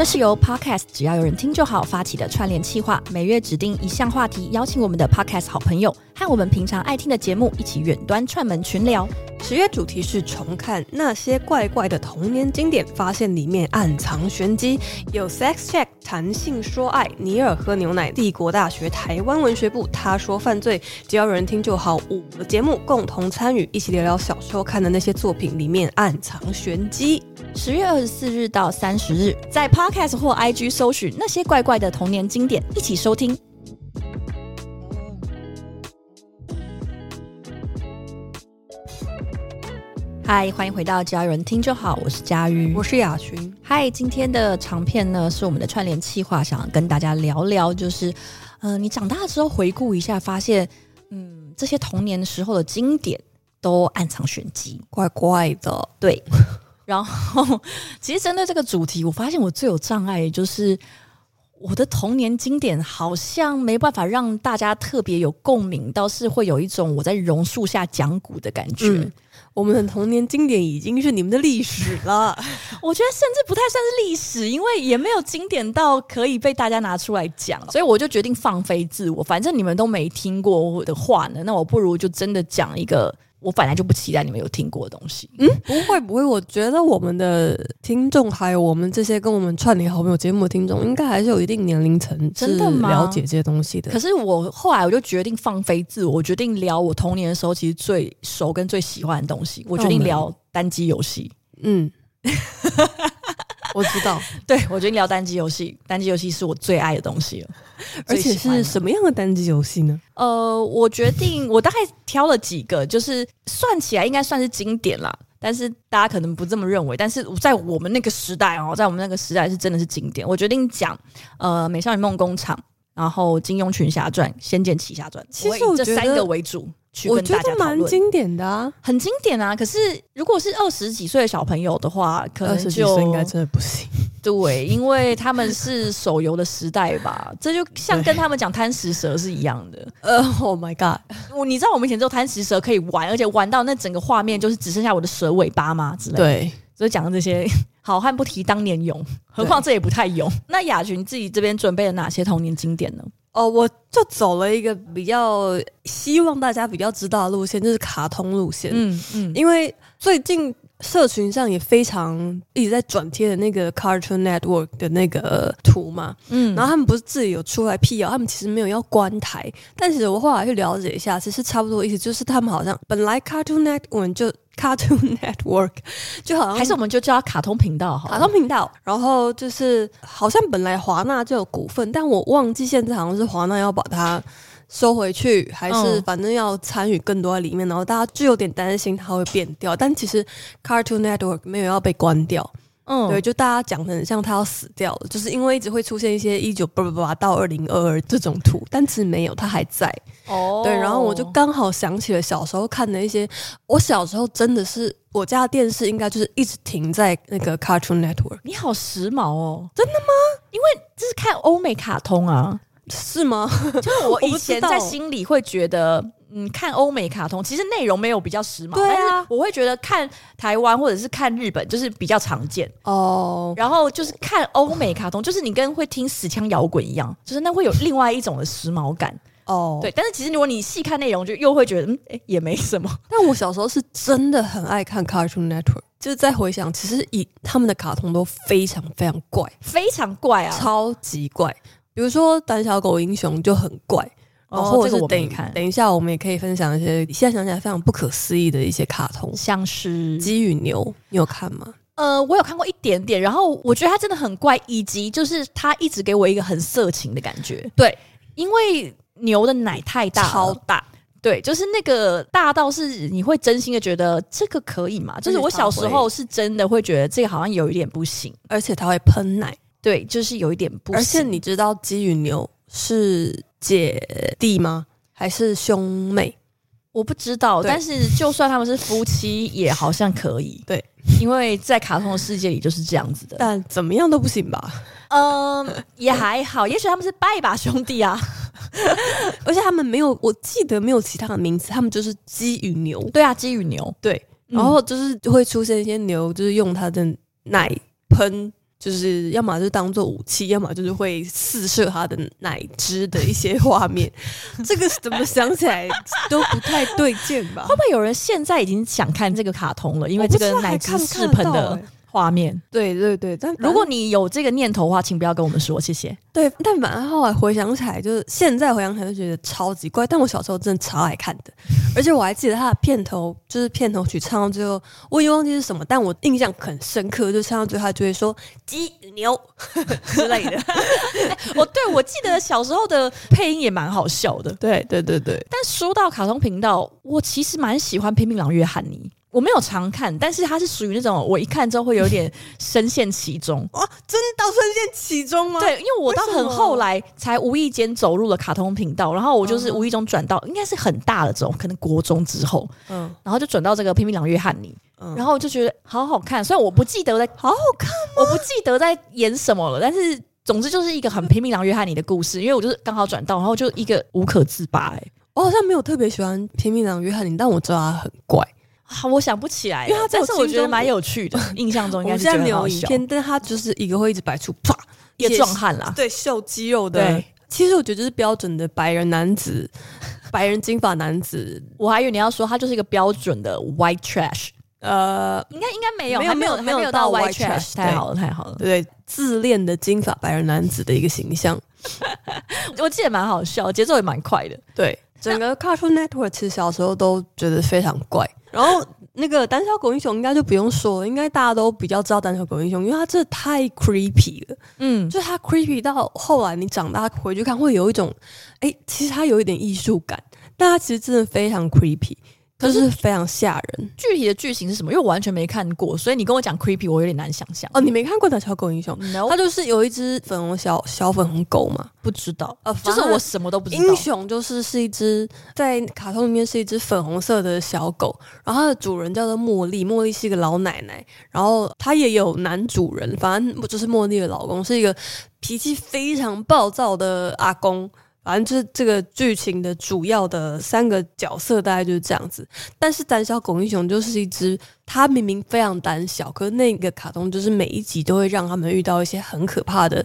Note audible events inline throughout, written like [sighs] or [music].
这是由 Podcast 只要有人听就好发起的串联计划，每月指定一项话题，邀请我们的 Podcast 好朋友和我们平常爱听的节目一起远端串门群聊。十月主题是重看那些怪怪的童年经典，发现里面暗藏玄机。有 Sex Check 谈性说爱，尼尔喝牛奶，帝国大学台湾文学部他说犯罪，只要有人听就好。五个节目共同参与，一起聊聊小时候看的那些作品里面暗藏玄机。十月二十四日到三十日，在 Podcast 或 IG 搜寻那些怪怪的童年经典，一起收听。嗨，欢迎回到只要有人听就好，我是佳瑜，我是雅群。嗨，今天的长片呢是我们的串联企划，想跟大家聊聊，就是，嗯、呃，你长大之后回顾一下，发现，嗯，这些童年时候的经典都暗藏玄机，怪怪的。对，然后其实针对这个主题，我发现我最有障碍就是。我的童年经典好像没办法让大家特别有共鸣，倒是会有一种我在榕树下讲古的感觉。嗯，我们的童年经典已经是你们的历史了，[laughs] 我觉得甚至不太算是历史，因为也没有经典到可以被大家拿出来讲，所以我就决定放飞自我，反正你们都没听过我的话呢，那我不如就真的讲一个。我本来就不期待你们有听过的东西。嗯，不会不会，我觉得我们的听众还有我们这些跟我们串联好朋友节目的听众，应该还是有一定年龄层，真的了解这些东西的。可是我后来我就决定放飞自我，我决定聊我童年的时候其实最熟跟最喜欢的东西。我决定聊单机游戏。嗯。[laughs] 我知道，[laughs] 对，我决定聊单机游戏。单机游戏是我最爱的东西了，[laughs] 而且是什么样的单机游戏呢？呃，我决定，我大概挑了几个，就是算起来应该算是经典啦，但是大家可能不这么认为。但是在我们那个时代哦，在我们那个时代是真的是经典。我决定讲，呃，《美少女梦工厂》，然后《金庸群侠传》，《仙剑奇侠传》，其实我这三个为主。我觉得蛮经典的啊，很经典啊。可是如果是二十几岁的小朋友的话，可能就应该真的不行。对，因为他们是手游的时代吧，[laughs] 这就像跟他们讲贪食蛇是一样的。呃，Oh my God！我你知道我们以前只有贪食蛇可以玩，而且玩到那整个画面就是只剩下我的蛇尾巴吗？之类的。对，所以讲的这些 [laughs] 好汉不提当年勇，何况这也不太勇。那雅群自己这边准备了哪些童年经典呢？哦，我就走了一个比较希望大家比较知道的路线，就是卡通路线。嗯嗯，因为最近社群上也非常一直在转贴的那个 Cartoon Network 的那个图嘛。嗯，然后他们不是自己有出来辟谣，他们其实没有要关台，但其实我后来去了解一下，其实差不多意思就是他们好像本来 Cartoon Network 就。Cartoon [laughs] Network 就好像还是我们就叫它卡通频道哈，卡通频道。然后就是好像本来华纳就有股份，但我忘记现在好像是华纳要把它收回去，还是反正要参与更多在里面。然后大家就有点担心它会变掉，但其实 Cartoon Network 没有要被关掉。嗯，对，就大家讲的很像他要死掉了，就是因为一直会出现一些一九八八八到二零二二这种图，但其实没有，他还在。哦，对，然后我就刚好想起了小时候看的一些，我小时候真的是我家的电视应该就是一直停在那个 Cartoon Network。你好时髦哦，真的吗？因为这是看欧美卡通啊，是吗？[laughs] 就是我 [laughs] 以前在心里会觉得。嗯，看欧美卡通其实内容没有比较时髦，对啊，我会觉得看台湾或者是看日本就是比较常见哦。然后就是看欧美卡通，就是你跟会听死腔摇滚一样，就是那会有另外一种的时髦感哦。对，但是其实如果你细看内容，就又会觉得嗯，哎，也没什么。但我小时候是真的很爱看 Cartoon Network，就是在回想，其实以他们的卡通都非常非常怪，非常怪啊，超级怪。比如说胆小狗英雄就很怪。哦，或者是等等一下，我们也可以分享一些现在想起来非常不可思议的一些卡通，像是鸡与牛，你有看吗？呃，我有看过一点点，然后我觉得它真的很怪，以及就是它一直给我一个很色情的感觉。对，因为牛的奶太大，超大，对，就是那个大到是你会真心的觉得这个可以吗？就是我小时候是真的会觉得这个好像有一点不行，而且它会喷奶，对，就是有一点不行。而且你知道鸡与牛是姐弟吗？还是兄妹？我不知道。但是就算他们是夫妻，也好像可以。对，因为在卡通的世界里就是这样子的。但怎么样都不行吧？嗯，也还好。也许他们是拜把兄弟啊。[laughs] 而且他们没有，我记得没有其他的名字，他们就是鸡与牛。对啊，鸡与牛。对，然后就是会出现一些牛，就是用它的奶喷就是要么就当做武器，要么就是会四射他的奶汁的一些画面。这个怎么想起来都不太对劲吧？会不会有人现在已经想看这个卡通了？因为这个奶汁是喷的。画面，对对对，但如果你有这个念头的话，请不要跟我们说，谢谢。对，但反而后来回想起来，就是现在回想起来就觉得超级怪，但我小时候真的超爱看的，[laughs] 而且我还记得它的片头，就是片头曲唱到最后，我已经忘记是什么，但我印象很深刻，就唱到最后他就会说鸡牛 [laughs] 之类的。我 [laughs] 对我记得小时候的配音也蛮好笑的，对对对对。但说到卡通频道，我其实蛮喜欢《拼命狼约翰尼》。我没有常看，但是它是属于那种我一看之后会有点深陷其中哇，[laughs] 真的到深陷其中吗？对，因为我到很后来才无意间走入了卡通频道，然后我就是无意中转到，嗯、应该是很大的这种，可能国中之后，嗯，然后就转到这个《拼命狼约翰尼》，嗯，然后就觉得好好看，虽然我不记得在好好看，我不记得在演什么了，但是总之就是一个很《拼命狼约翰尼》的故事，因为我就是刚好转到，然后就一个无可自拔、欸。哎，我好像没有特别喜欢《拼命狼约翰尼》，但我知道他很怪。好，我想不起来，因为他但是我觉得蛮有趣的，[laughs] 印象中应该是觉得有影片。但他就是一个会一直摆出啪一个壮汉啦，对，秀肌肉的。对，其实我觉得就是标准的白人男子，[laughs] 白人金发男子。我还以为你要说他就是一个标准的 white trash，呃，应该应该没有，还没有没有到 white trash，太好了太好了，对，自恋的金发白人男子的一个形象，[laughs] 我记得蛮好笑，节奏也蛮快的。对，整个 Cartoon Network 其实小时候都觉得非常怪。然后那个胆小狗英雄应该就不用说了，应该大家都比较知道胆小狗英雄，因为它真的太 creepy 了。嗯，就是它 creepy 到后来你长大回去看，会有一种，哎，其实它有一点艺术感，但它其实真的非常 creepy。就是非常吓人。具体的剧情是什么？因为我完全没看过，所以你跟我讲 creepy，我有点难想象。哦，你没看过《胆小狗英雄》？No，它就是有一只粉红小小粉红狗嘛？不知道，呃，就是我什么都不知道。英雄就是是一只在卡通里面是一只粉红色的小狗，然后它的主人叫做茉莉，茉莉是一个老奶奶，然后它也有男主人，反正就是茉莉的老公是一个脾气非常暴躁的阿公。反正就是这个剧情的主要的三个角色大概就是这样子，但是胆小狗英雄就是一只，他明明非常胆小，可那个卡通就是每一集都会让他们遇到一些很可怕的，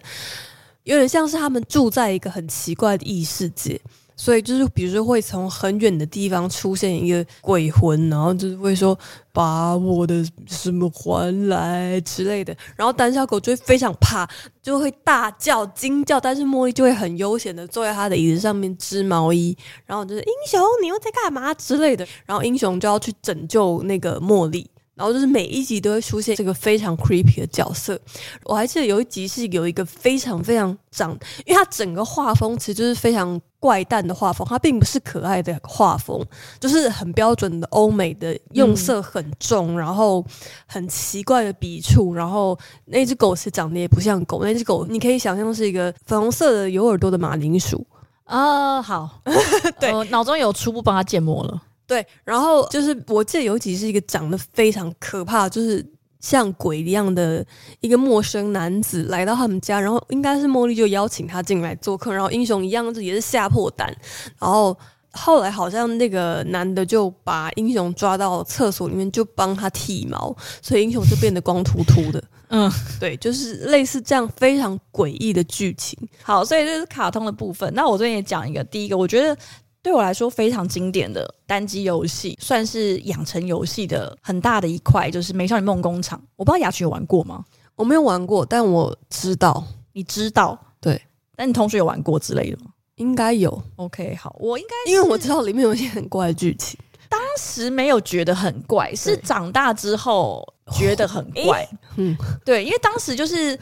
有点像是他们住在一个很奇怪的异世界。所以就是，比如说会从很远的地方出现一个鬼魂，然后就是会说把我的什么还来之类的，然后胆小狗就会非常怕，就会大叫惊叫，但是茉莉就会很悠闲的坐在他的椅子上面织毛衣，然后就是英雄你又在干嘛之类的，然后英雄就要去拯救那个茉莉。然后就是每一集都会出现这个非常 creepy 的角色。我还记得有一集是有一个非常非常长，因为它整个画风其实就是非常怪诞的画风，它并不是可爱的画风，就是很标准的欧美的用色很重，嗯、然后很奇怪的笔触。然后那只狗是长得也不像狗，那只狗你可以想象是一个粉红色的有耳朵的马铃薯。啊、呃，好，[laughs] 对，我脑中有初步帮它建模了。对，然后就是我记得有一集是一个长得非常可怕，就是像鬼一样的一个陌生男子来到他们家，然后应该是茉莉就邀请他进来做客，然后英雄一样子也是吓破胆，然后后来好像那个男的就把英雄抓到厕所里面就帮他剃毛，所以英雄就变得光秃秃的。嗯，对，就是类似这样非常诡异的剧情。好，所以这是卡通的部分。那我这边也讲一个，第一个我觉得。对我来说非常经典的单机游戏，算是养成游戏的很大的一块，就是《美少女梦工厂》。我不知道雅群有玩过吗？我没有玩过，但我知道，你知道，对。但你同学有玩过之类的吗？应该有。OK，好，我应该因为我知道里面有一些很怪的剧情，当时没有觉得很怪，是长大之后觉得很怪。哦、嗯，对，因为当时就是。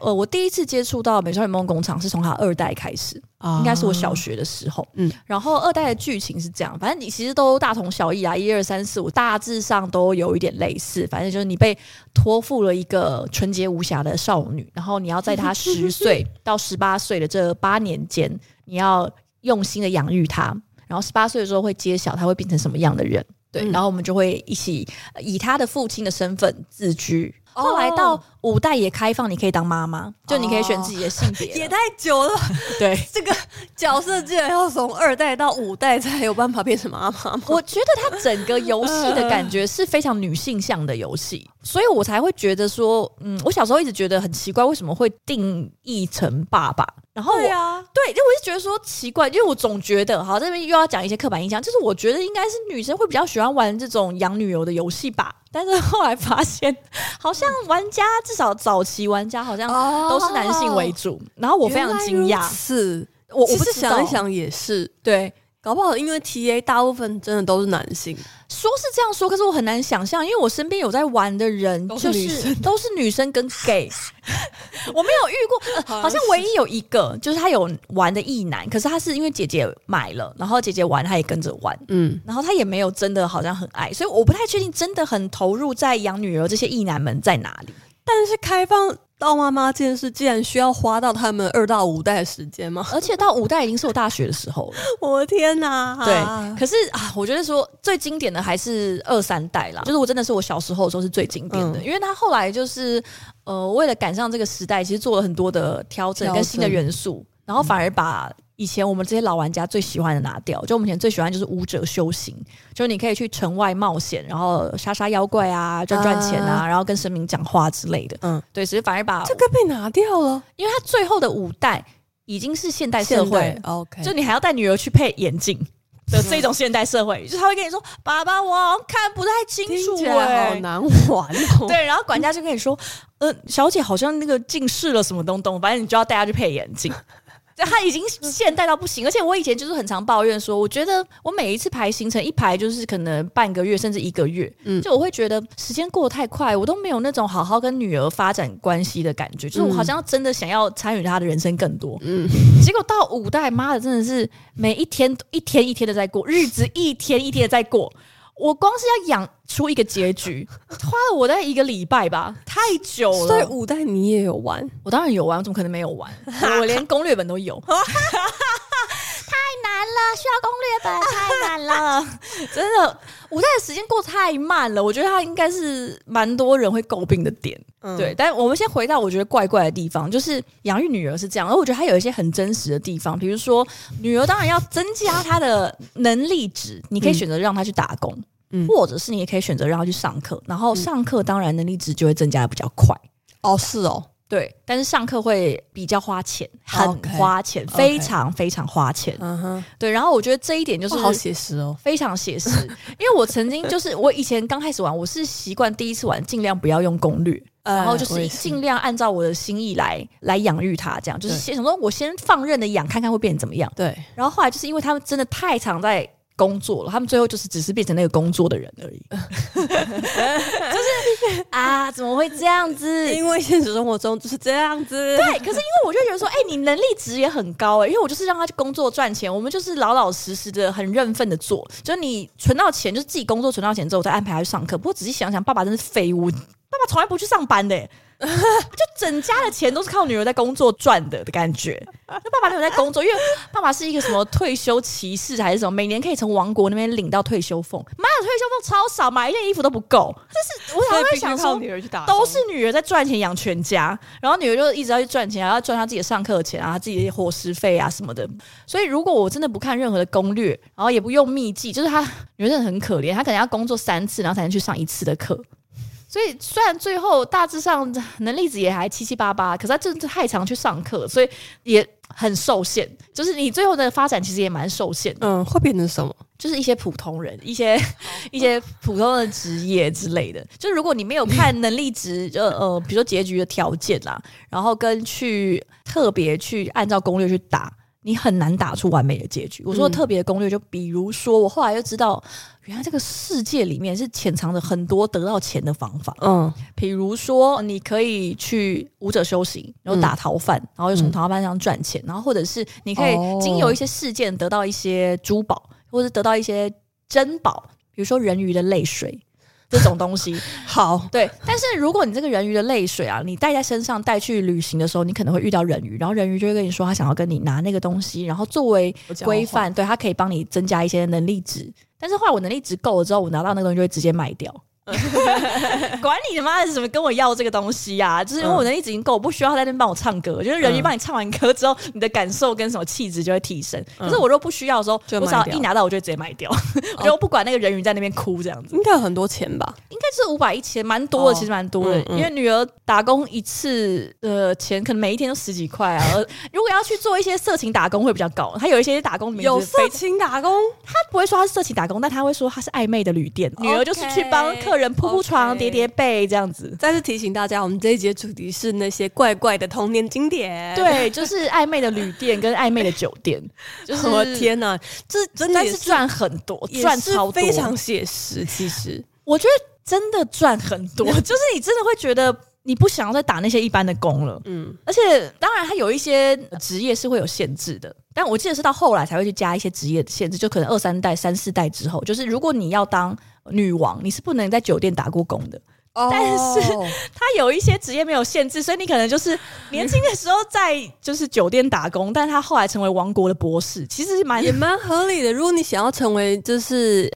呃，我第一次接触到《美少女梦工厂》是从它二代开始，啊、应该是我小学的时候。嗯，然后二代的剧情是这样，反正你其实都大同小异啊，一二三四五大致上都有一点类似。反正就是你被托付了一个纯洁无瑕的少女，然后你要在她十岁 [laughs] 到十八岁的这八年间，你要用心的养育她，然后十八岁的时候会揭晓她会变成什么样的人。对，然后我们就会一起以她的父亲的身份自居。后来到五代也开放，你可以当妈妈，就你可以选自己的性别。也太久了，对，[laughs] 这个角色竟然要从二代到五代才有办法变成妈妈。我觉得它整个游戏的感觉是非常女性向的游戏，[laughs] 所以我才会觉得说，嗯，我小时候一直觉得很奇怪，为什么会定义成爸爸？然后我对啊，对，就我就觉得说奇怪，因为我总觉得，好，这边又要讲一些刻板印象，就是我觉得应该是女生会比较喜欢玩这种养女儿的游戏吧。但是后来发现，[laughs] 好像玩家至少早期玩家好像都是男性为主，然后我非常惊讶，是我我不是想一想也是。对。搞不好，因为 T A 大部分真的都是男性，说是这样说，可是我很难想象，因为我身边有在玩的人，就是都是女生跟 gay，[laughs] 我没有遇过，[laughs] 呃，好像唯一有一个就是他有玩的异男，可是他是因为姐姐买了，然后姐姐玩，他也跟着玩，嗯，然后他也没有真的好像很爱，所以我不太确定真的很投入在养女儿这些异男们在哪里，但是开放。到妈妈这件事，竟然需要花到他们二到五代的时间吗？而且到五代已经是我大学的时候了。[laughs] 我的天哪！对，可是啊，我觉得说最经典的还是二三代啦。就是我真的是我小时候的时候是最经典的，嗯、因为他后来就是呃，为了赶上这个时代，其实做了很多的调整跟新的元素，然后反而把。以前我们这些老玩家最喜欢的拿掉，就我们以前最喜欢就是武者修行，就是你可以去城外冒险，然后杀杀妖怪啊，赚赚钱啊，然后跟神明讲话之类的。嗯，对，所以反而把这个被拿掉了，因为他最后的五代已经是现代社会，OK，就你还要带女儿去配眼镜的这种现代社会，就他会跟你说：“爸爸，我看不太清楚，哎，好难玩哦。[laughs] ”对，然后管家就跟你说：“呃，小姐好像那个近视了什么东东，反正你就要带她去配眼镜。”他已经现代到不行，而且我以前就是很常抱怨说，我觉得我每一次排行程一排就是可能半个月甚至一个月，嗯，就我会觉得时间过得太快，我都没有那种好好跟女儿发展关系的感觉，就是我好像真的想要参与她的人生更多，嗯，结果到五代，妈的，真的是每一天一天一天的在过，日子一天一天的在过。我光是要养出一个结局，[laughs] 花了我大概一个礼拜吧，太久了。所以五代你也有玩？我当然有玩，我怎么可能没有玩？[laughs] 我连攻略本都有。[laughs] 太难了，需要攻略本，太难了，真的。五代的时间过太慢了，我觉得它应该是蛮多人会诟病的点。嗯、对，但我们先回到我觉得怪怪的地方，就是养育女儿是这样，而我觉得它有一些很真实的地方，比如说女儿当然要增加她的能力值，你可以选择让她去打工，嗯，或者是你也可以选择让他去上课，然后上课当然能力值就会增加的比较快。哦，是哦。对，但是上课会比较花钱，很花钱，okay, 非常非常花钱。嗯哼，对。然后我觉得这一点就是好写实哦，非常写实。[laughs] 因为我曾经就是我以前刚开始玩，我是习惯第一次玩尽量不要用攻略，呃、[laughs] 然后就是尽量按照我的心意来来养育它，这样就是先什么我先放任的养，看看会变成怎么样。对。然后后来就是因为他们真的太常在。工作了，他们最后就是只是变成那个工作的人而已，就是 [laughs] 啊，怎么会这样子？因为现实生活中就是这样子。对，可是因为我就觉得说，哎、欸，你能力值也很高哎、欸，因为我就是让他去工作赚钱，我们就是老老实实的、很认份的做，就是你存到钱，就是自己工作存到钱之后再安排他去上课。不过仔细想想，爸爸真是废物，爸爸从来不去上班的、欸。[laughs] 就整家的钱都是靠女儿在工作赚的的感觉。那爸爸没有在工作，因为爸爸是一个什么退休骑士还是什么，每年可以从王国那边领到退休俸。妈的，退休俸超少，买一件衣服都不够。就是我常常会想说，女儿去打，都是女儿在赚钱养全家，然后女儿就一直要去赚钱，然后要赚她自己的上课钱啊，自己的伙食费啊什么的。所以如果我真的不看任何的攻略，然后也不用秘籍，就是她女儿真的很可怜，她可能要工作三次，然后才能去上一次的课。所以虽然最后大致上能力值也还七七八八，可是他真的太常去上课，所以也很受限。就是你最后的发展其实也蛮受限的。嗯，会变成什么？就是一些普通人，一些 [laughs] 一些普通的职业之类的。就是如果你没有看能力值，[laughs] 就呃，比如说结局的条件啦，然后跟去特别去按照攻略去打。你很难打出完美的结局。我说特别的攻略，就比如说，我后来就知道，原来这个世界里面是潜藏着很多得到钱的方法。嗯，比如说，你可以去武者修行，然后打逃犯，然后又从逃犯上赚钱，然后或者是你可以经由一些事件得到一些珠宝，或者得到一些珍宝，比如说人鱼的泪水。这种东西 [laughs] 好对，但是如果你这个人鱼的泪水啊，你带在身上带去旅行的时候，你可能会遇到人鱼，然后人鱼就会跟你说他想要跟你拿那个东西，然后作为规范，对他可以帮你增加一些能力值。但是后来我能力值够了之后，我拿到那个东西就会直接卖掉。[laughs] 管你他妈的什么跟我要这个东西呀、啊？就是因为我能力值已经够，我不需要他在那边帮我唱歌。就是人鱼帮你唱完歌之后，你的感受跟什么气质就会提升。可是我若不需要的时候，我只要一拿到，我就直接卖掉。[laughs] 我就不管那个人鱼在那边哭这样子，应该有很多钱吧？应该是五百一千，蛮多的，其实蛮多的。因为女儿打工一次的钱，可能每一天都十几块啊。[laughs] 如果要去做一些色情打工，会比较高。他有一些打工名有色情打工，他不会说他是色情打工，但他会说他是暧昧的旅店。女儿就是去帮客人铺铺床、叠叠被这样子。再次提醒大家，我们这一节主题是那些怪怪的童年经典。对，就是暧昧的旅店跟暧昧的酒店。[laughs] 就是我的天哪，这真的是赚很多，赚超多，非常写实。其实我觉得真的赚很多，[laughs] 就是你真的会觉得。你不想要再打那些一般的工了，嗯，而且当然，它有一些职业是会有限制的，但我记得是到后来才会去加一些职业的限制，就可能二三代、三四代之后，就是如果你要当女王，你是不能在酒店打过工的。哦，但是 [laughs] 他有一些职业没有限制，所以你可能就是年轻的时候在就是酒店打工，但是他后来成为王国的博士，其实蛮也蛮合理的。如果你想要成为就是。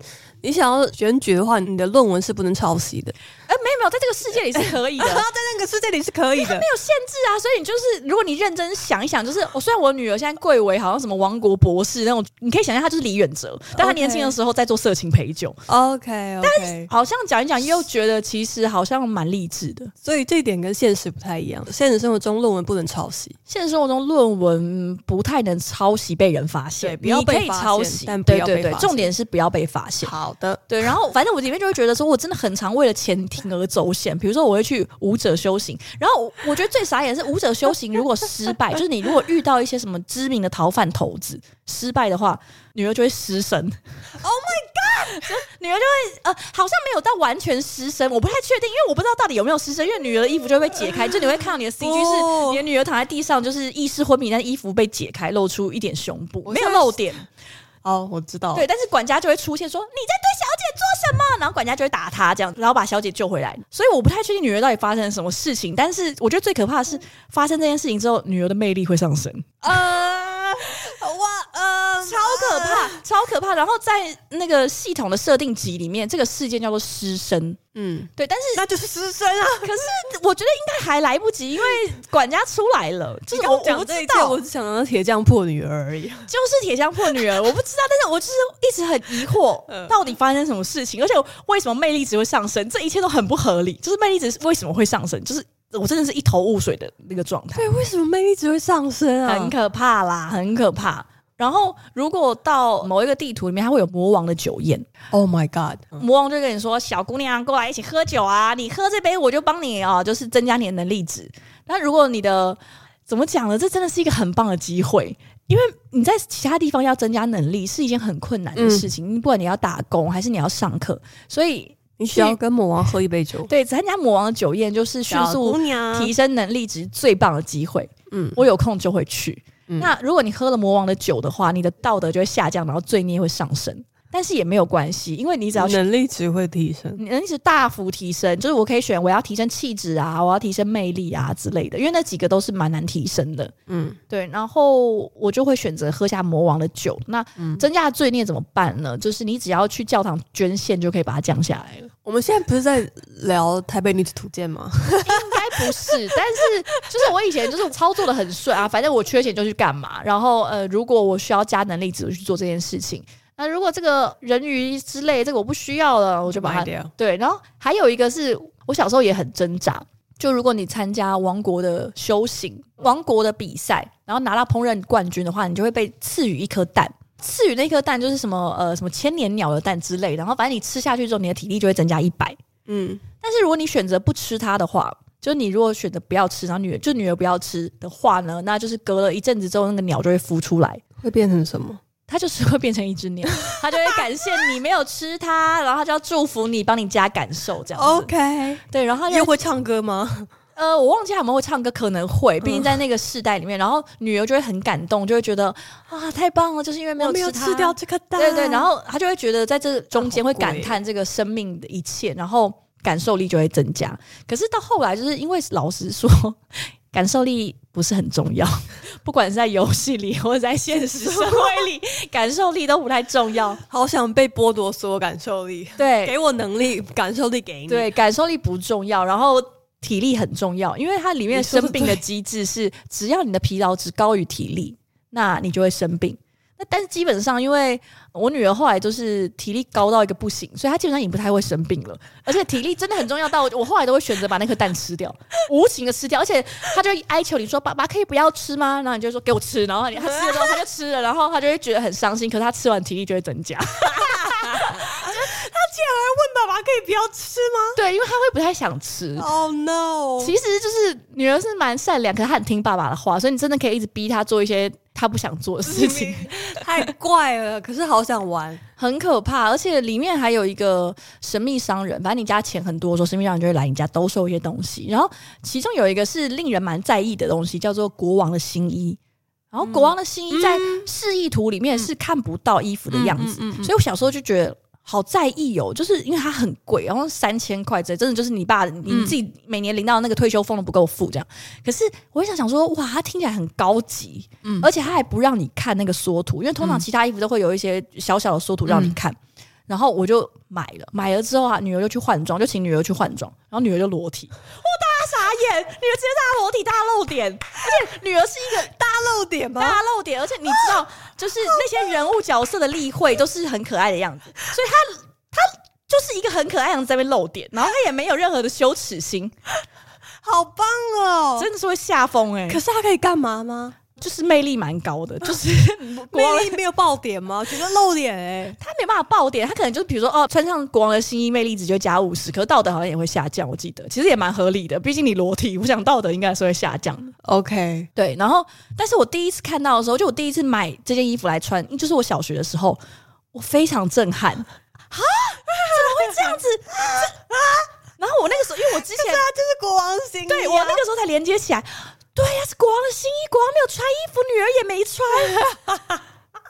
你想要选举的话，你的论文是不能抄袭的。哎、欸，没有没有，在这个世界里是可以的，[laughs] 在那个世界里是可以的，它没有限制啊。所以你就是，如果你认真想一想，就是我虽然我女儿现在贵为好像什么王国博士那种，你可以想象她就是李远哲，但她年轻的时候在做色情陪酒。OK，, okay. 但是好像讲一讲又觉得其实好像蛮励志的，所以这一点跟现实不太一样。现实生活中论文不能抄袭，现实生活中论文不太能抄袭被人发现，不要被抄袭，但不要被发现。对对对，重点是不要被发现。好的，对，然后。反正我里面就会觉得说，我真的很常为了钱铤而走险。比如说，我会去武者修行，然后我觉得最傻眼的是武者修行如果失败，就是你如果遇到一些什么知名的逃犯头子失败的话，女儿就会失身。Oh my god！女儿就会呃，好像没有到完全失身，我不太确定，因为我不知道到底有没有失身。因为女儿的衣服就会被解开，就你会看到你的 CG 是你的女儿躺在地上，就是意识昏迷，但衣服被解开，露出一点胸部，没有露点。哦，我知道。对，但是管家就会出现说：“你在对小姐做什么？”然后管家就会打他，这样，然后把小姐救回来。所以我不太确定女儿到底发生了什么事情。但是我觉得最可怕的是，发生这件事情之后，女儿的魅力会上升。呃，哇，呃，超可怕，超可怕。然后在那个系统的设定集里面，这个事件叫做失身。嗯，对，但是那就是失身啊。[laughs] 可是我觉得应该还来不及，因为管家出来了。就是我我不知道，我只想到铁匠破女儿而已。就是铁匠破女儿，[laughs] 我不知道，但是我就是一直很疑惑，到底发生什么事情，而且为什么魅力值会上升？这一切都很不合理。就是魅力值为什么会上升？就是我真的是一头雾水的那个状态。对，为什么魅力值会上升啊？很可怕啦，很可怕。然后，如果到某一个地图里面，它会有魔王的酒宴。Oh my god！魔王就跟你说：“小姑娘，过来一起喝酒啊！你喝这杯，我就帮你啊，就是增加你的能力值。那如果你的怎么讲呢？这真的是一个很棒的机会，因为你在其他地方要增加能力是一件很困难的事情。嗯、不管你要打工还是你要上课，所以你需要跟魔王喝一杯酒。对，参加魔王的酒宴就是迅速提升能力值最棒的机会。嗯，我有空就会去。”那如果你喝了魔王的酒的话，你的道德就会下降，然后罪孽会上升。但是也没有关系，因为你只要能力值会提升，能力值大幅提升，就是我可以选我要提升气质啊，我要提升魅力啊之类的，因为那几个都是蛮难提升的。嗯，对。然后我就会选择喝下魔王的酒。那增加的罪孽怎么办呢？就是你只要去教堂捐献，就可以把它降下来了。我们现在不是在聊台北女子图鉴吗？应该不是，[laughs] 但是就是我以前就是操作的很顺啊，反正我缺钱就去干嘛。然后呃，如果我需要加能力值，我去做这件事情。那如果这个人鱼之类，这个我不需要了，我就把它掉。对，然后还有一个是我小时候也很挣扎，就如果你参加王国的修行、王国的比赛，然后拿到烹饪冠军的话，你就会被赐予一颗蛋。赐予那颗蛋就是什么呃什么千年鸟的蛋之类，然后反正你吃下去之后，你的体力就会增加一百。嗯，但是如果你选择不吃它的话，就是你如果选择不要吃，然后女儿就女儿不要吃的话呢，那就是隔了一阵子之后，那个鸟就会孵出来，会变成什么？它就是会变成一只鸟，[laughs] 它就会感谢你没有吃它，然后它就要祝福你，帮你加感受这样子。OK，对，然后又会唱歌吗？呃，我忘记他们会唱歌，可能会，毕竟在那个世代里面，然后女儿就会很感动，就会觉得啊，太棒了，就是因为没有吃，没有吃掉这颗蛋，对对，然后她就会觉得在这中间会感叹这个生命的一切，然后感受力就会增加。可是到后来，就是因为老实说，感受力不是很重要，[laughs] 不管是在游戏里 [laughs] 或者在现实社会里，[laughs] 感受力都不太重要。好想被剥夺所有感受力，对，给我能力，感受力给你。对，感受力不重要，然后体力很重要，因为它里面生病的机制是，只要你的疲劳值高于体力，那你就会生病。但是基本上，因为我女儿后来就是体力高到一个不行，所以她基本上也不太会生病了。而且体力真的很重要到我后来都会选择把那颗蛋吃掉，无情的吃掉。而且她就哀求你说：“爸爸可以不要吃吗？”然后你就说：“给我吃。”然后她吃了之后，她就吃了，然后她就会觉得很伤心。可是她吃完体力就会增加。[laughs] 竟然问爸爸可以不要吃吗？对，因为他会不太想吃。Oh no！其实就是女儿是蛮善良，可是她很听爸爸的话，所以你真的可以一直逼她做一些她不想做的事情。[laughs] 太怪了，可是好想玩，很可怕。而且里面还有一个神秘商人，反正你家钱很多，说神秘商人就会来你家兜售一些东西。然后其中有一个是令人蛮在意的东西，叫做国王的新衣。然后国王的新衣在示意图里面是看不到衣服的样子，嗯嗯嗯嗯、所以我小时候就觉得。好在意哦，就是因为它很贵，然后三千块这真的就是你爸你自己每年领到那个退休俸都不够付这样。可是我就想想说，哇，它听起来很高级，嗯，而且它还不让你看那个缩图，因为通常其他衣服都会有一些小小的缩图让你看。嗯、然后我就买了，买了之后啊，女儿就去换装，就请女儿去换装，然后女儿就裸体，哇，大家傻眼，女儿直接大裸体大露点，而且女儿是一个大露点吗？大露点，而且你知道。就是那些人物角色的例会都是很可爱的样子，[laughs] 所以她她就是一个很可爱的样子在那边露点，然后她也没有任何的羞耻心，好棒哦！真的是会吓疯哎！可是她可以干嘛吗？就是魅力蛮高的，[laughs] 就是魅力没有爆点吗？觉得露脸哎，他没办法爆点，他可能就是比如说哦，穿上国王的新衣，魅力值就加五十，可是道德好像也会下降。我记得其实也蛮合理的，毕竟你裸体，我想道德应该是会下降的。OK，对。然后，但是我第一次看到的时候，就我第一次买这件衣服来穿，就是我小学的时候，我非常震撼 [laughs] 啊！怎么会这样子 [laughs] 啊？然后我那个时候，因为我之前啊，就是国王新衣，对我那个时候才连接起来。国王的新衣，国王没有穿衣服，女儿也没穿，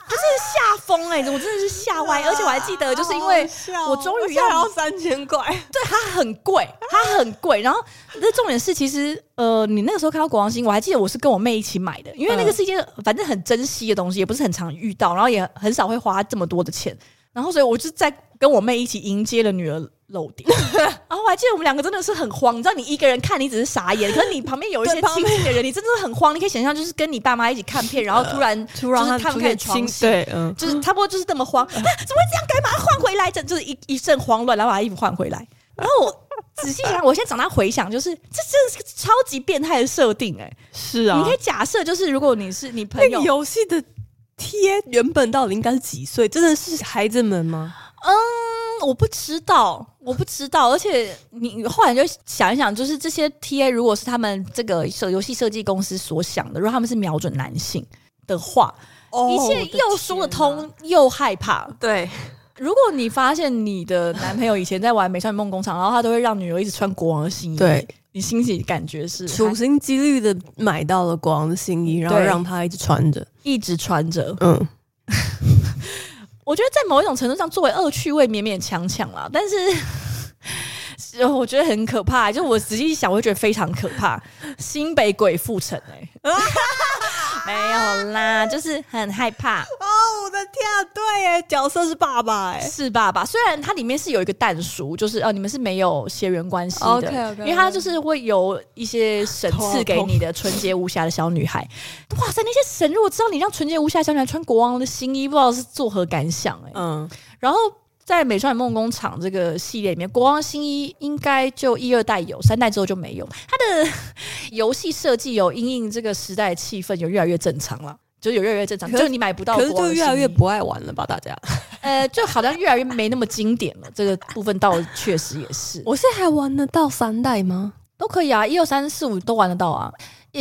他真的吓疯哎！我真的是吓歪，[laughs] 而且我还记得，就是因为我终于要要三千块，[laughs] 对，它很贵，它很贵。然后那重点是，其实呃，你那个时候看到国王新衣，我还记得我是跟我妹一起买的，因为那个是一件反正很珍惜的东西，也不是很常遇到，然后也很少会花这么多的钱。然后，所以我就在跟我妹一起迎接了女儿露点。[laughs] 然后我还记得我们两个真的是很慌，你知道，你一个人看你只是傻眼，可是你旁边有一些亲近的人，你真的是很慌。你可以想象，就是跟你爸妈一起看片，然后突然突然他们开始床戏，对，嗯，就是差不多就是这么慌。啊，怎么会这样？该马上换回来，这就是一一阵慌乱，然后把衣服换回来。然后我仔细想，我现在长大回想，就是这真的是个超级变态的设定，哎，是啊。你可以假设，就是如果你是你朋友游戏的。贴原本到底应该是几岁？真的是孩子们吗？嗯，我不知道，我不知道。而且你后来就想一想，就是这些 TA 如果是他们这个设游戏设计公司所想的，如果他们是瞄准男性的话，哦、一切又说得通又害怕。对，如果你发现你的男朋友以前在玩《美少女梦工厂》，然后他都会让女儿一直穿国王的新衣，对。你心里感觉是处心积虑的买到了国王的新衣，然后让他一直穿着，一直穿着。嗯，[laughs] 我觉得在某一种程度上，作为恶趣味勉勉强强啦，但是我觉得很可怕。就我仔细一想，我会觉得非常可怕。新北鬼附城哎、[laughs] 没有啦，就是很害怕哦！我的天啊，对耶，角色是爸爸哎，是爸爸。虽然它里面是有一个蛋叔，就是哦，你们是没有血缘关系的因为他就是会有一些神赐给你的纯洁无瑕的小女孩。哇塞，那些神如果知道你让纯洁无瑕的小女孩穿国王的新衣，不知道是作何感想哎。嗯，然后。在《美少女梦工厂》这个系列里面，国王新衣应该就一二代有，三代之后就没有。它的 [laughs] 游戏设计有因应这个时代气氛，有越来越正常了，就有越来越正常。是就你买不到，可是就越来越不爱玩了吧？大家，[laughs] 呃，就好像越来越没那么经典了。这个部分倒确实也是。[laughs] 我现在还玩得到三代吗？都可以啊，一二三四五都玩得到啊。呃，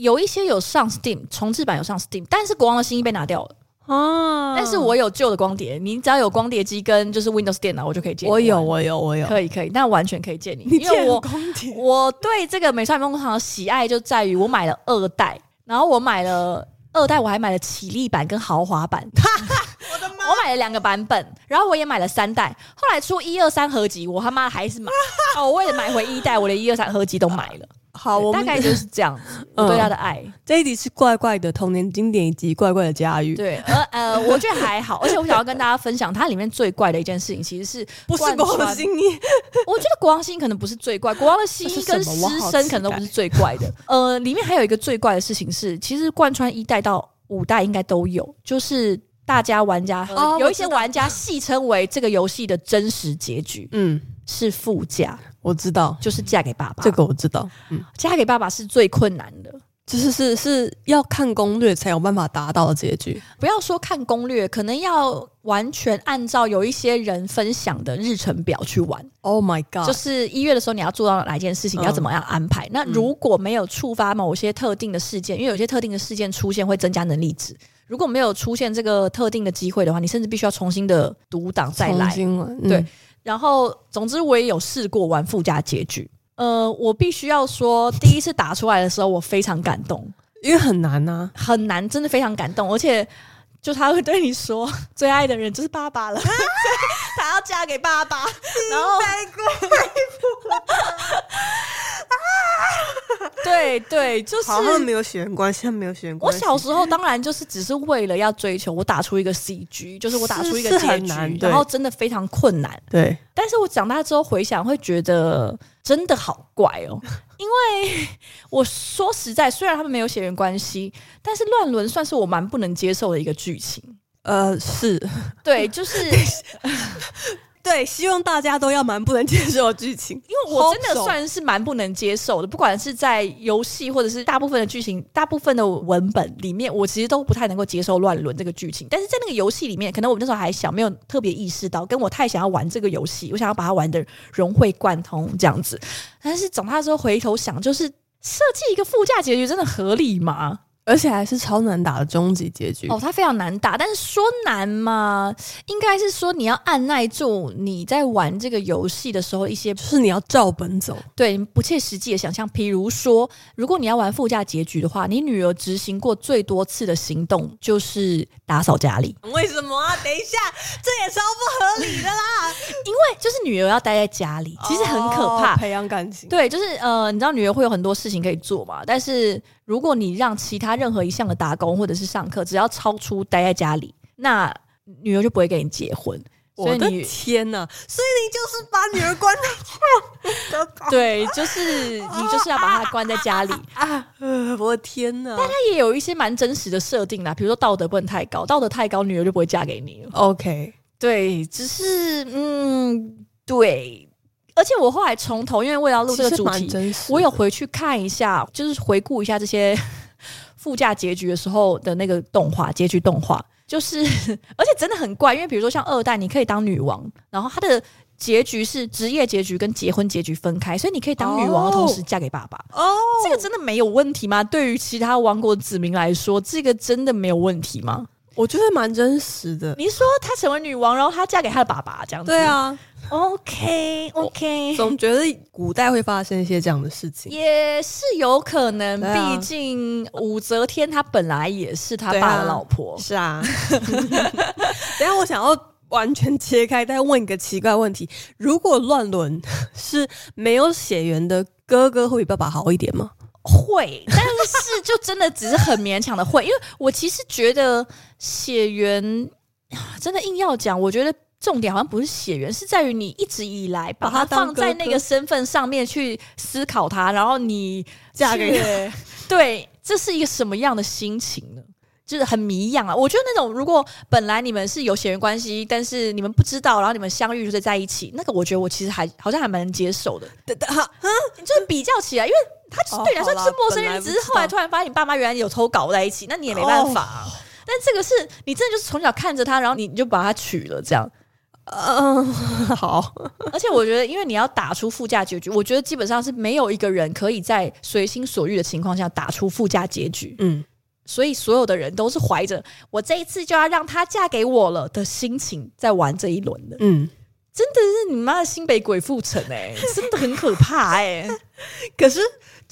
有一些有上 Steam 重置版，有上 Steam，但是国王的新衣被拿掉了。哦，但是我有旧的光碟，你只要有光碟机跟就是 Windows 电脑，我就可以借你。我有，我有，我有，可以，可以，那完全可以借你。你借我光碟？我对这个美少女梦工厂的喜爱就在于我买了二代，然后我买了二代，我还买了绮丽版跟豪华版。[laughs] [laughs] 我的妈！我买了两个版本，然后我也买了三代。后来出一二三合集，我他妈还是买。[laughs] 哦，我为了买回一代，我连一二三合集都买了。好，我大概就是这样子。[laughs] 嗯、对他的爱，这一集是怪怪的童年经典以及怪怪的家喻。对，呃呃，我觉得还好。而且我想要跟大家分享，它里面最怪的一件事情，其实是不是国王新衣？[laughs] 我觉得国王新衣可能不是最怪，国王的新衣跟师生可能都不是最怪的。呃，里面还有一个最怪的事情是，其实贯穿一代到五代应该都有，就是。大家玩家、哦、有一些玩家戏称为这个游戏的真实结局，嗯，是父嫁。我知道，就是嫁给爸爸。这个我知道，嗯，嫁给爸爸是最困难的，就是是是要看攻略才有办法达到的结局。不要说看攻略，可能要完全按照有一些人分享的日程表去玩。Oh my god！就是一月的时候你要做到哪一件事情，嗯、你要怎么样安排？那如果没有触发某些特定的事件，因为有些特定的事件出现会增加能力值。如果没有出现这个特定的机会的话，你甚至必须要重新的读档再来。嗯、对，然后总之我也有试过玩附加结局。呃，我必须要说，第一次打出来的时候，我非常感动，因为很难啊，很难，真的非常感动。而且，就他会对你说，最爱的人就是爸爸了，[laughs] 他要嫁给爸爸，然后 [laughs] [laughs] 对对，就是好像没有血缘关系，没有血缘关系。我小时候当然就是只是为了要追求，我打出一个 CG，就是我打出一个结局，然后真的非常困难。对，但是我长大之后回想，会觉得真的好怪哦。[laughs] 因为我说实在，虽然他们没有血缘关系，但是乱伦算是我蛮不能接受的一个剧情。呃，是对，就是。[laughs] 对，希望大家都要蛮不能接受的剧情，[laughs] 因为我真的算是蛮不能接受的。不管是在游戏，或者是大部分的剧情、大部分的文本里面，我其实都不太能够接受乱伦这个剧情。但是在那个游戏里面，可能我那时候还小，没有特别意识到，跟我太想要玩这个游戏，我想要把它玩的融会贯通这样子。但是长大之后回头想，就是设计一个附加结局，真的合理吗？而且还是超难打的终极结局哦，它非常难打。但是说难嘛，应该是说你要按耐住你在玩这个游戏的时候一些，就是你要照本走，对不切实际的想象。比如说，如果你要玩附加结局的话，你女儿执行过最多次的行动就是打扫家里。为什么啊？等一下，这也超不合理的啦。[laughs] 因为就是女儿要待在家里，其实很可怕，哦、培养感情。对，就是呃，你知道女儿会有很多事情可以做嘛，但是。如果你让其他任何一项的打工或者是上课，只要超出待在家里，那女儿就不会跟你结婚。我的天呐！所以你就是把女儿关在 [laughs] 家，对，就是你就是要把她关在家里 [laughs] 啊！我的天呐！但她也有一些蛮真实的设定啦，比如说道德不能太高，道德太高，女儿就不会嫁给你了。OK，对，只是嗯，对。而且我后来从头，因为为了录这个主题，我有回去看一下，就是回顾一下这些副驾结局的时候的那个动画结局动画，就是 [laughs] 而且真的很怪，因为比如说像二代，你可以当女王，然后它的结局是职业结局跟结婚结局分开，所以你可以当女王的同时嫁给爸爸。哦，这个真的没有问题吗？对于其他王国的子民来说，这个真的没有问题吗？我觉得蛮真实的。你说她成为女王，然后她嫁给她的爸爸，这样子？对啊。OK OK，总觉得古代会发生一些这样的事情，也是有可能。毕、啊、竟武则天她本来也是他爸的老婆，啊是啊。[laughs] 等下我想要完全切开，再问一个奇怪问题：如果乱伦是没有血缘的哥哥，会比爸爸好一点吗？会，但是就真的只是很勉强的会，因为我其实觉得血缘 [sighs] 真的硬要讲，我觉得。重点好像不是血缘，是在于你一直以来把它放在那个身份上面去思考它，然后你嫁给他，[laughs] 对，这是一个什么样的心情呢？就是很迷样啊！我觉得那种如果本来你们是有血缘关系，但是你们不知道，然后你们相遇就是在一起，那个我觉得我其实还好像还蛮能接受的。[laughs] 哈，就是比较起来，因为他对你来说是陌生人，只是后来突然发现你爸妈原来有偷搞在一起，那你也没办法啊。但这个是你真的就是从小看着他，然后你就把他娶了这样。嗯，[laughs] 好。而且我觉得，因为你要打出附加结局，我觉得基本上是没有一个人可以在随心所欲的情况下打出附加结局。嗯，所以所有的人都是怀着我这一次就要让她嫁给我了的心情在玩这一轮的。嗯，真的是你妈的新北鬼父城哎，真的很可怕哎。[laughs] 可是。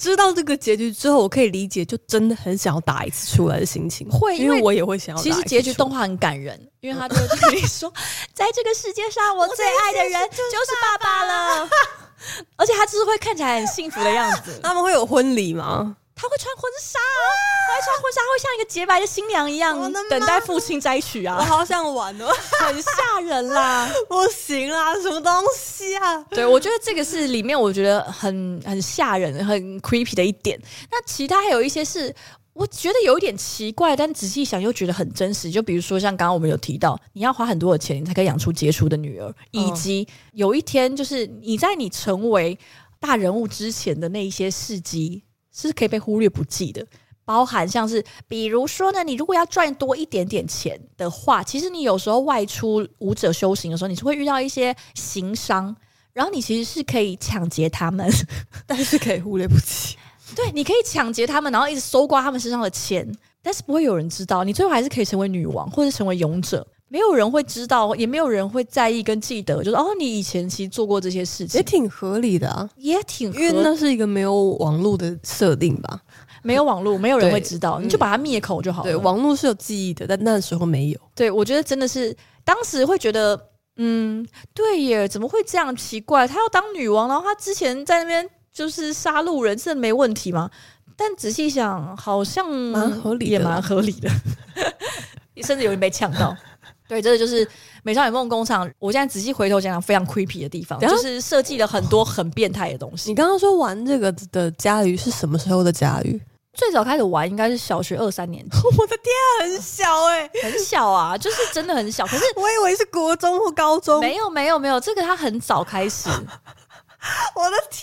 知道这个结局之后，我可以理解，就真的很想要打一次出来的心情。会，因为我也会想要打。其实结局动画很感人，因为他就会跟你说，在这个世界上，我最爱的人 [laughs] 就是爸爸了。[laughs] 而且他就是会看起来很幸福的样子。[laughs] 他们会有婚礼吗？他会穿婚纱啊，他会穿婚纱，会像一个洁白的新娘一样，等待父亲摘取啊！我好想玩哦，[laughs] 很吓人啦！[laughs] 不行啦，什么东西啊？对，我觉得这个是里面我觉得很很吓人、很 creepy 的一点。那其他还有一些是我觉得有一点奇怪，但仔细想又觉得很真实。就比如说像刚刚我们有提到，你要花很多的钱，你才可以养出杰出的女儿，以及有一天就是你在你成为大人物之前的那一些事迹。是可以被忽略不计的，包含像是，比如说呢，你如果要赚多一点点钱的话，其实你有时候外出舞者修行的时候，你是会遇到一些行商，然后你其实是可以抢劫他们，[laughs] 但是可以忽略不计。对，你可以抢劫他们，然后一直搜刮他们身上的钱，但是不会有人知道，你最后还是可以成为女王或者成为勇者。没有人会知道，也没有人会在意跟记得，就是哦，你以前其实做过这些事情，也挺合理的啊，也挺合，因为那是一个没有网络的设定吧，没有网络，没有人会知道，你就把它灭口就好了。对，网络是有记忆的，但那时候没有。对，我觉得真的是当时会觉得，嗯，对耶，怎么会这样奇怪？她要当女王，然后她之前在那边就是杀戮人，真的没问题吗？但仔细想，好像蛮合理，也蛮合理的，[laughs] 甚至有人被呛到。对，这个就是《美少女梦工厂》。我现在仔细回头想想，非常 creepy 的地方，就是设计了很多很变态的东西。你刚刚说玩这个的佳瑜是什么时候的佳瑜？最早开始玩应该是小学二三年级。[laughs] 我的天，很小哎、欸，很小啊，就是真的很小。可是我以为是国中或高中。没有，没有，没有，这个它很早开始。[laughs] 我的天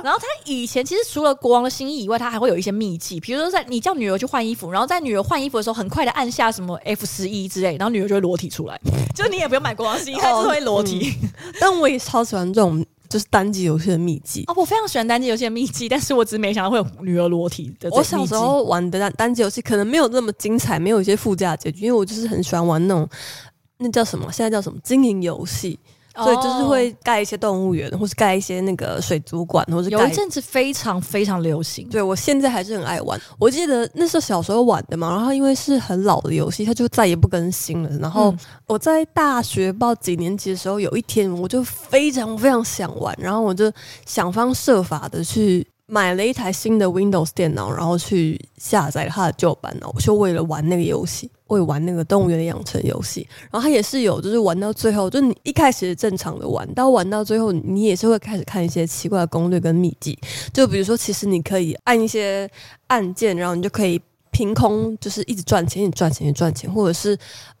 啊！然后他以前其实除了国王的心意以外，他还会有一些秘技，比如说在你叫女儿去换衣服，然后在女儿换衣服的时候，很快的按下什么 F 十一之类，然后女儿就会裸体出来，[laughs] 就你也不用买国王心意，她就会裸体。嗯、但我也超喜欢这种就是单机游戏的秘技哦，我非常喜欢单机游戏的秘技，但是我只是没想到会有女儿裸体的。我小时候玩的单单机游戏可能没有那么精彩，没有一些附加结局，因为我就是很喜欢玩那种那叫什么，现在叫什么经营游戏。所以就是会盖一些动物园，或是盖一些那个水族馆，或是盖有一阵子非常非常流行。对，我现在还是很爱玩。我记得那时候小时候玩的嘛，然后因为是很老的游戏，它就再也不更新了。然后我在大学不知道几年级的时候，有一天我就非常非常想玩，然后我就想方设法的去。买了一台新的 Windows 电脑，然后去下载它的旧版，我就为了玩那个游戏，为了玩那个动物园的养成游戏。然后它也是有，就是玩到最后，就你一开始正常的玩，到玩到最后，你也是会开始看一些奇怪的攻略跟秘籍。就比如说，其实你可以按一些按键，然后你就可以凭空就是一直赚钱，一直赚钱，一直赚钱。或者是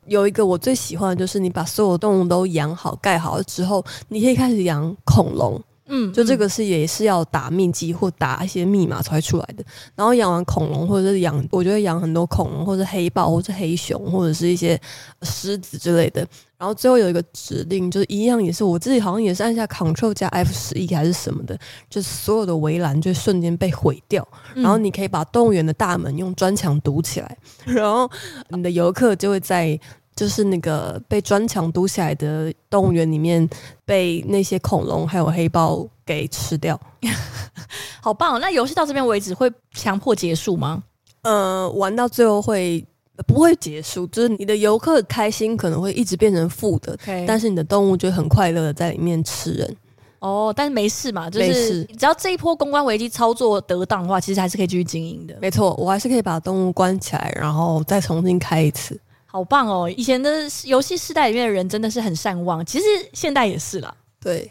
有一个我最喜欢的就是，你把所有动物都养好、盖好了之后，你可以开始养恐龙。嗯，就这个是也是要打秘籍或打一些密码才出来的。然后养完恐龙，或者是养，我觉得养很多恐龙，或者黑豹，或者黑熊，或者是一些狮子之类的。然后最后有一个指令，就是一样也是我自己好像也是按下 Ctrl 加 F 十一还是什么的，就是所有的围栏就瞬间被毁掉。然后你可以把动物园的大门用砖墙堵起来，然后你的游客就会在。就是那个被砖墙堵起来的动物园里面，被那些恐龙还有黑豹给吃掉，[laughs] 好棒哦！那游戏到这边为止会强迫结束吗？呃，玩到最后会不会结束？就是你的游客开心可能会一直变成负的.但是你的动物就很快乐的在里面吃人。哦，但是没事嘛，就是只要这一波公关危机操作得当的话，其实还是可以继续经营的。没错，我还是可以把动物关起来，然后再重新开一次。好棒哦！以前的游戏世代里面的人真的是很善忘，其实现代也是啦。对，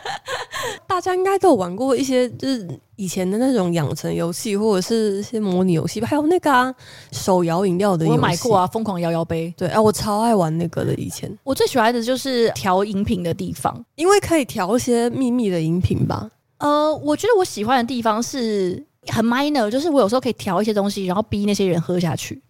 [laughs] 大家应该都有玩过一些，就是以前的那种养成游戏，或者是一些模拟游戏，还有那个啊手摇饮料的游戏，我买过啊，疯狂摇摇杯。对啊，我超爱玩那个的。以前我最喜欢的就是调饮品的地方，因为可以调一些秘密的饮品吧。呃，我觉得我喜欢的地方是很 minor，就是我有时候可以调一些东西，然后逼那些人喝下去。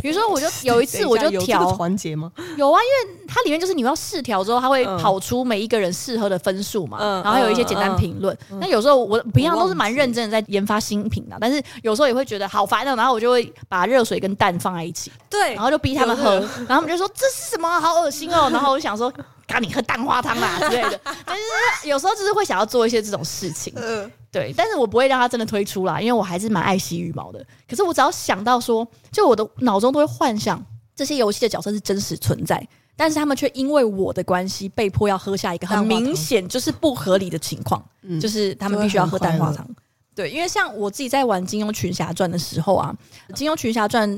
比如说，[laughs] 我就有一次我就调环节吗？[laughs] 有啊，因为它里面就是你要试调之后，它会跑出每一个人适合的分数嘛，嗯、然后有一些简单评论。那、嗯嗯、有时候我平常都是蛮认真的在研发新品的，但是有时候也会觉得好烦哦，然后我就会把热水跟蛋放在一起，对，然后就逼他们喝，然后他们就说这是什么，好恶心哦，然后我就想说，赶紧喝蛋花汤啦之类的。[laughs] 但是有时候就是会想要做一些这种事情。对，但是我不会让他真的推出啦，因为我还是蛮爱惜羽毛的。可是我只要想到说，就我的脑中都会幻想这些游戏的角色是真实存在，但是他们却因为我的关系被迫要喝下一个很明显就是不合理的情况，就是他们必须要喝蛋花汤。对，因为像我自己在玩《金庸群侠传》的时候啊，《金庸群侠传》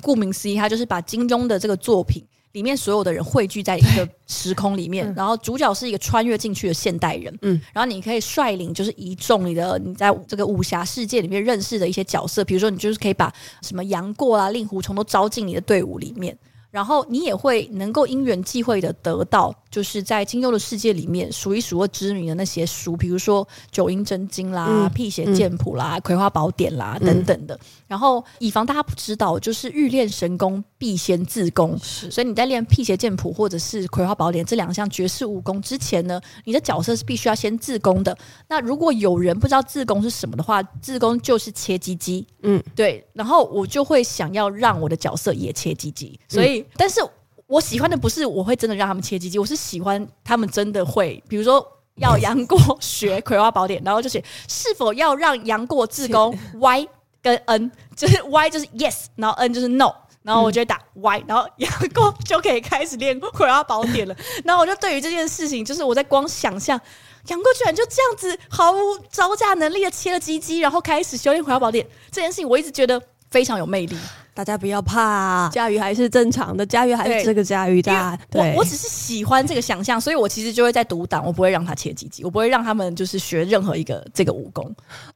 顾名思义，它就是把金庸的这个作品里面所有的人汇聚在一个时空里面，然后主角是一个穿越进去的现代人，嗯，然后你可以率领就是一众你的你在这个武侠世界里面认识的一些角色，比如说你就是可以把什么杨过啊、令狐冲都招进你的队伍里面。然后你也会能够因缘际会的得到，就是在金庸的世界里面数一数二知名的那些书，比如说《九阴真经》啦、嗯《辟邪剑谱》啦、嗯《葵花宝典》啦等等的。然后以防大家不知道，就是欲练神功必先自宫，所以你在练《辟邪剑谱》或者是《葵花宝典》这两项绝世武功之前呢，你的角色是必须要先自宫的。那如果有人不知道自宫是什么的话，自宫就是切鸡鸡。嗯，对。然后我就会想要让我的角色也切鸡鸡，所以。但是我喜欢的不是我会真的让他们切鸡鸡，我是喜欢他们真的会，比如说要杨过学《葵花宝典》，然后就写是否要让杨过自宫 Y 跟 N，就是 Y 就是 Yes，然后 N 就是 No，然后我就会打 Y，然后杨过就可以开始练《葵花宝典》了。[laughs] 然后我就对于这件事情，就是我在光想象杨过居然就这样子毫无招架能力的切了鸡鸡，然后开始修炼《葵花宝典》这件事情，我一直觉得非常有魅力。大家不要怕，驾驭还是正常的，驾驭还是这个驾驭的。对，我我只是喜欢这个想象，所以我其实就会在独挡，我不会让他切鸡鸡，我不会让他们就是学任何一个这个武功。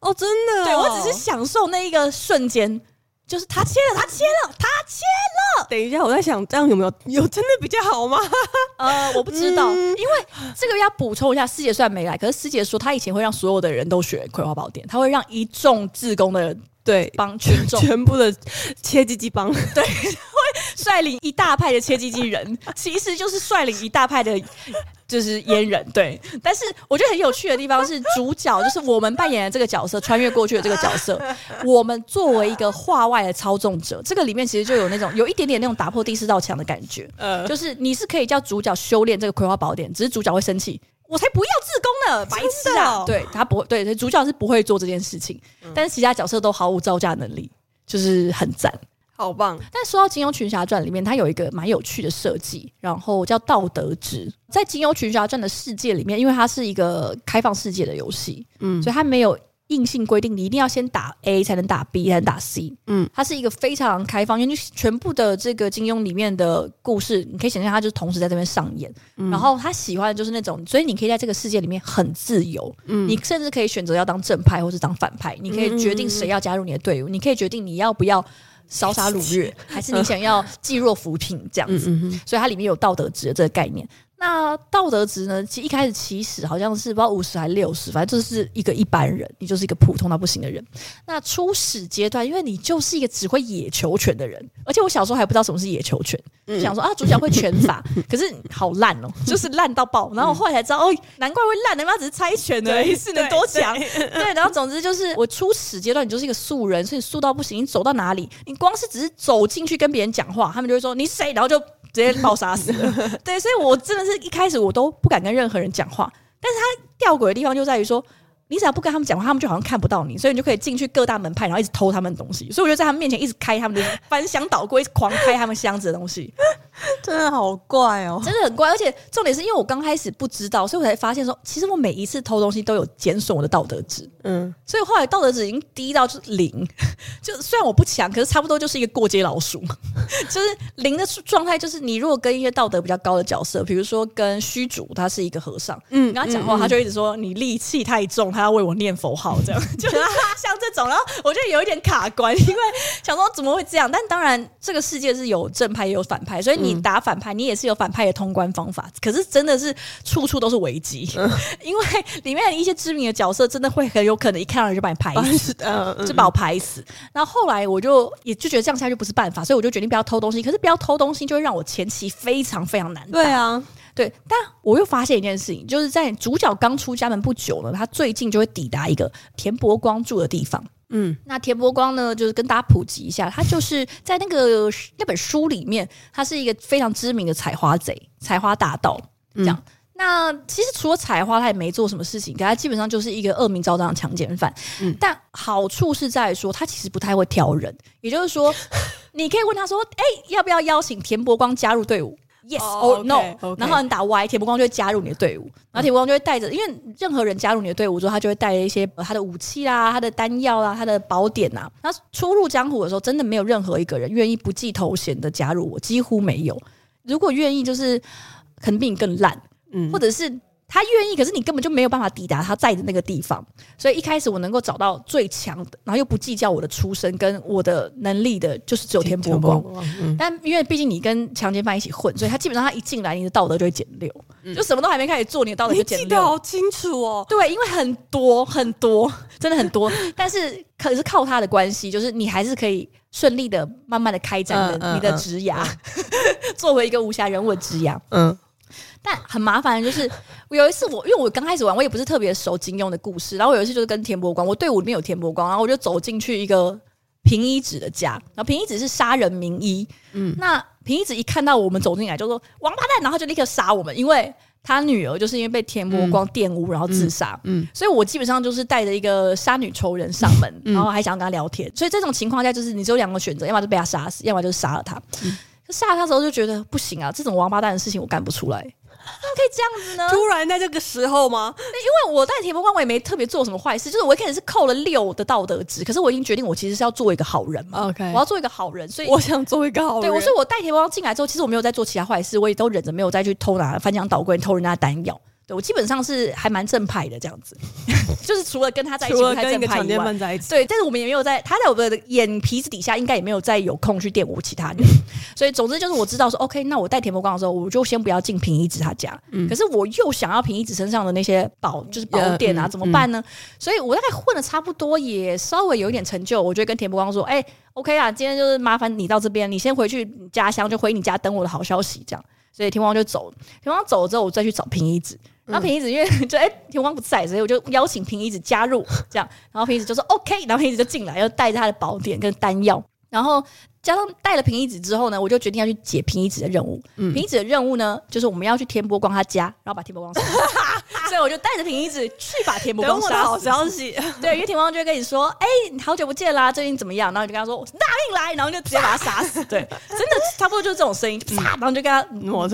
哦，真的、哦，对我只是享受那一个瞬间，就是他切了，他切了，他切了。等一下，我在想，这样有没有有真的比较好吗？[laughs] 呃，我不知道，嗯、因为这个要补充一下，师姐虽然没来，可是师姐说她以前会让所有的人都学葵花宝典，她会让一众自工的人。对，帮群众全部的切鸡鸡帮，对，会率领一大派的切鸡鸡人，[laughs] 其实就是率领一大派的，就是阉人。对，但是我觉得很有趣的地方是，主角就是我们扮演的这个角色，穿越过去的这个角色，[laughs] 我们作为一个画外的操纵者，这个里面其实就有那种有一点点那种打破第四道墙的感觉。呃，就是你是可以叫主角修炼这个葵花宝典，只是主角会生气。我才不要自宫呢，白痴啊！哦、对他不会，对主角是不会做这件事情，嗯、但是其他角色都毫无招架能力，就是很赞，好棒。但说到《金庸群侠传》里面，它有一个蛮有趣的设计，然后叫道德值。在《金庸群侠传》的世界里面，因为它是一个开放世界的游戏，嗯，所以它没有。硬性规定你一定要先打 A 才能打 B 才能打 C，嗯，它是一个非常开放，因为全部的这个金庸里面的故事，你可以想象它就是同时在这边上演。嗯、然后他喜欢的就是那种，所以你可以在这个世界里面很自由，嗯，你甚至可以选择要当正派或是当反派，你可以决定谁要加入你的队伍，嗯、你可以决定你要不要烧杀掳掠，[laughs] 还是你想要济弱扶贫这样子。嗯、所以它里面有道德值的这个概念。那道德值呢？其实一开始起始好像是不知道五十还是六十，反正就是一个一般人，你就是一个普通到不行的人。那初始阶段，因为你就是一个只会野球拳的人，而且我小时候还不知道什么是野球拳，嗯、想说啊，主角会拳法，可是好烂哦，就是烂到爆。然后我后来才知道，哦，难怪会烂，他妈只是猜拳而已，是能多强？对，然后总之就是我初始阶段，你就是一个素人，所以素到不行。你走到哪里，你光是只是走进去跟别人讲话，他们就会说你谁，然后就。直接爆杀死了，[laughs] 对，所以我真的是一开始我都不敢跟任何人讲话，但是他吊诡的地方就在于说。你只要不跟他们讲话，他们就好像看不到你，所以你就可以进去各大门派，然后一直偷他们的东西。所以我就在他们面前一直开他们的翻箱倒柜，一直狂开他们箱子的东西，[laughs] 真的好怪哦，真的很怪。而且重点是因为我刚开始不知道，所以我才发现说，其实我每一次偷东西都有减损我的道德值。嗯，所以后来道德值已经低到就是零，[laughs] 就虽然我不强，可是差不多就是一个过街老鼠，[laughs] 就是零的状态。就是你如果跟一些道德比较高的角色，比如说跟虚竹，他是一个和尚，嗯，跟他讲话，他就一直说你戾气太重。他要为我念佛号，这样就像这种，然后我就有一点卡关，因为想说怎么会这样？但当然，这个世界是有正派也有反派，所以你打反派，你也是有反派的通关方法。可是真的是处处都是危机，[laughs] 因为里面一些知名的角色真的会很有可能一看到人就把你拍 [laughs] 死，就把我拍死。然后后来我就也就觉得这样下去不是办法，所以我就决定不要偷东西。可是不要偷东西，就会让我前期非常非常难。对啊。对，但我又发现一件事情，就是在主角刚出家门不久呢，他最近就会抵达一个田伯光住的地方。嗯，那田伯光呢，就是跟大家普及一下，他就是在那个那本书里面，他是一个非常知名的采花贼、采花大盗。这样，嗯、那其实除了采花，他也没做什么事情，可他基本上就是一个恶名昭彰的强奸犯。嗯，但好处是在说，他其实不太会挑人，也就是说，[laughs] 你可以问他说：“哎、欸，要不要邀请田伯光加入队伍？” Yes or no，然后你打 Y，铁木光就会加入你的队伍，然后铁木光就会带着，因为任何人加入你的队伍之后，他就会带着一些他的武器啦、他的丹药啦、他的宝典呐。那初入江湖的时候，真的没有任何一个人愿意不计头衔的加入我，几乎没有。如果愿意，就是可能比你更烂，嗯，或者是。他愿意，可是你根本就没有办法抵达他在的那个地方。所以一开始我能够找到最强的，然后又不计较我的出身跟我的能力的，就是只有田伯光。嗯、但因为毕竟你跟强奸犯一起混，所以他基本上他一进来，你的道德就会减六，嗯、就什么都还没开始做，你的道德就减六。你记得好清楚哦。对，因为很多很多，真的很多。[laughs] 但是可是靠他的关系，就是你还是可以顺利的、慢慢的开展你的职涯，嗯嗯嗯、作为一个武侠人物的职涯。嗯。但很麻烦的就是，我有一次我因为我刚开始玩，我也不是特别熟金庸的故事。然后我有一次就是跟田伯光，我队伍里面有田伯光，然后我就走进去一个平一子的家，然后平一子是杀人名医。嗯，那平一子一看到我们走进来，就说王八蛋，然后就立刻杀我们，因为他女儿就是因为被田伯光玷污，然后自杀。嗯，嗯，所以我基本上就是带着一个杀女仇人上门，然后还想要跟他聊天。所以这种情况下，就是你只有两个选择，要么就被他杀死，要么就是杀了他。嗯，杀了他之后就觉得不行啊，这种王八蛋的事情我干不出来。怎么可以这样子呢？突然在这个时候吗？因为我带田伯光，我也没特别做什么坏事，就是我一开始是扣了六的道德值，可是我已经决定，我其实是要做一个好人嘛。OK，我要做一个好人，所以我想做一个好人。对，我说我带铁门关进来之后，其实我没有在做其他坏事，我也都忍着没有再去偷拿翻箱倒柜偷人家的丹药。对，我基本上是还蛮正派的这样子，[laughs] 就是除了跟他在一起，除了跟一个强奸犯在一起，对，但是我们也没有在他在我的眼皮子底下，应该也没有再有空去玷污其他人。[laughs] 所以总之就是我知道说，OK，那我带田伯光的时候，我就先不要进平一子他家。嗯，可是我又想要平一子身上的那些宝，就是宝典啊，怎么办呢？所以我大概混的差不多，也稍微有一点成就，我就跟田伯光说，哎，OK 啊，今天就是麻烦你到这边，你先回去家乡，就回你家等我的好消息，这样。所以田伯光就走，田伯光走了之后，我再去找平一子。然后平一子因为就哎、欸、田光不在，所以我就邀请平一子加入这样。然后平一子就说 OK，然后平一子就进来，又带着他的宝典跟丹药，然后。加上带了平一子之后呢，我就决定要去解平一子的任务。嗯、平一子的任务呢，就是我们要去天波光他家，然后把天波光杀死。[laughs] 所以我就带着平一子去把天波光杀死。好消息，对，因为天波光就会跟你说：“哎、欸，好久不见啦，最近怎么样？”然后你就跟他说：“我大命来！”然后就直接把他杀死。[laughs] 对，真的差不多就是这种声音，啪、嗯，然后就跟他。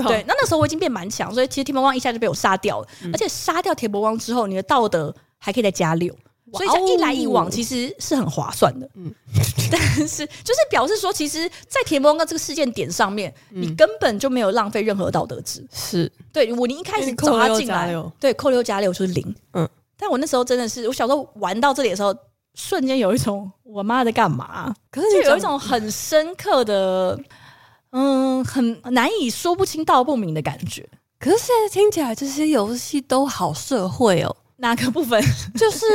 对，那那时候我已经变蛮强，所以其实天波光一下就被我杀掉了。嗯、而且杀掉天波光之后，你的道德还可以再加六。所以这一来一往其实是很划算的，嗯，[laughs] 但是就是表示说，其实，在田伯光这个事件点上面，嗯、你根本就没有浪费任何道德值，是对我，你一开始找他进来，对，扣六加六就是零，嗯，但我那时候真的是，我小时候玩到这里的时候，瞬间有一种我妈在干嘛？可是就有一种很深刻的，嗯，很难以说不清道不明的感觉。可是现在听起来，这些游戏都好社会哦。哪个部分 [laughs] 就是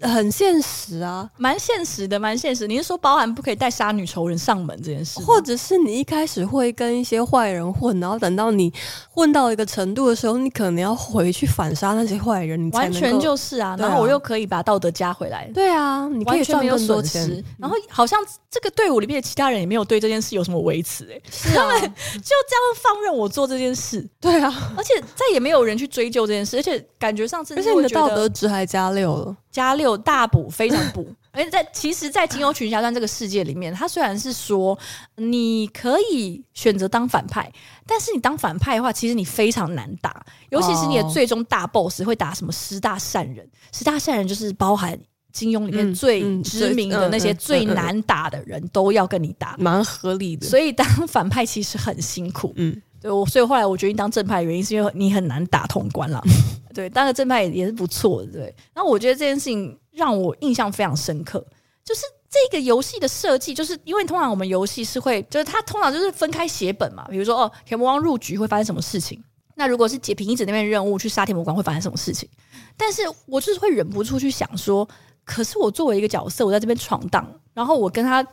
很现实啊，蛮现实的，蛮现实。你是说包含不可以带杀女仇人上门这件事，或者是你一开始会跟一些坏人混，然后等到你混到一个程度的时候，你可能要回去反杀那些坏人，你完全就是啊。然后我又可以把道德加回来，对啊，你可以赚更多钱。然后好像这个队伍里面的其他人也没有对这件事有什么维持，哎，是啊，他们就这样放任我做这件事，对啊，而且再也没有人去追究这件事，而且感觉上次。你的道德值还加六了，加六大补，非常补。而且在其实，在《金庸群侠传》这个世界里面，他虽然是说你可以选择当反派，但是你当反派的话，其实你非常难打，尤其是你的最终大 boss 会打什么十大善人。十大善人就是包含金庸里面最知名的那些最难打的人，都要跟你打，蛮合理的。所以当反派其实很辛苦。嗯。对，我所以后来我决定当正派的原因是因为你很难打通关了。[laughs] 对，当个正派也是不错的。对，然后我觉得这件事情让我印象非常深刻，就是这个游戏的设计，就是因为通常我们游戏是会，就是它通常就是分开写本嘛。比如说哦，田伯光入局会发生什么事情？那如果是解平一子那边任务去杀田伯光会发生什么事情？但是我就是会忍不住去想说，可是我作为一个角色，我在这边闯荡，然后我跟他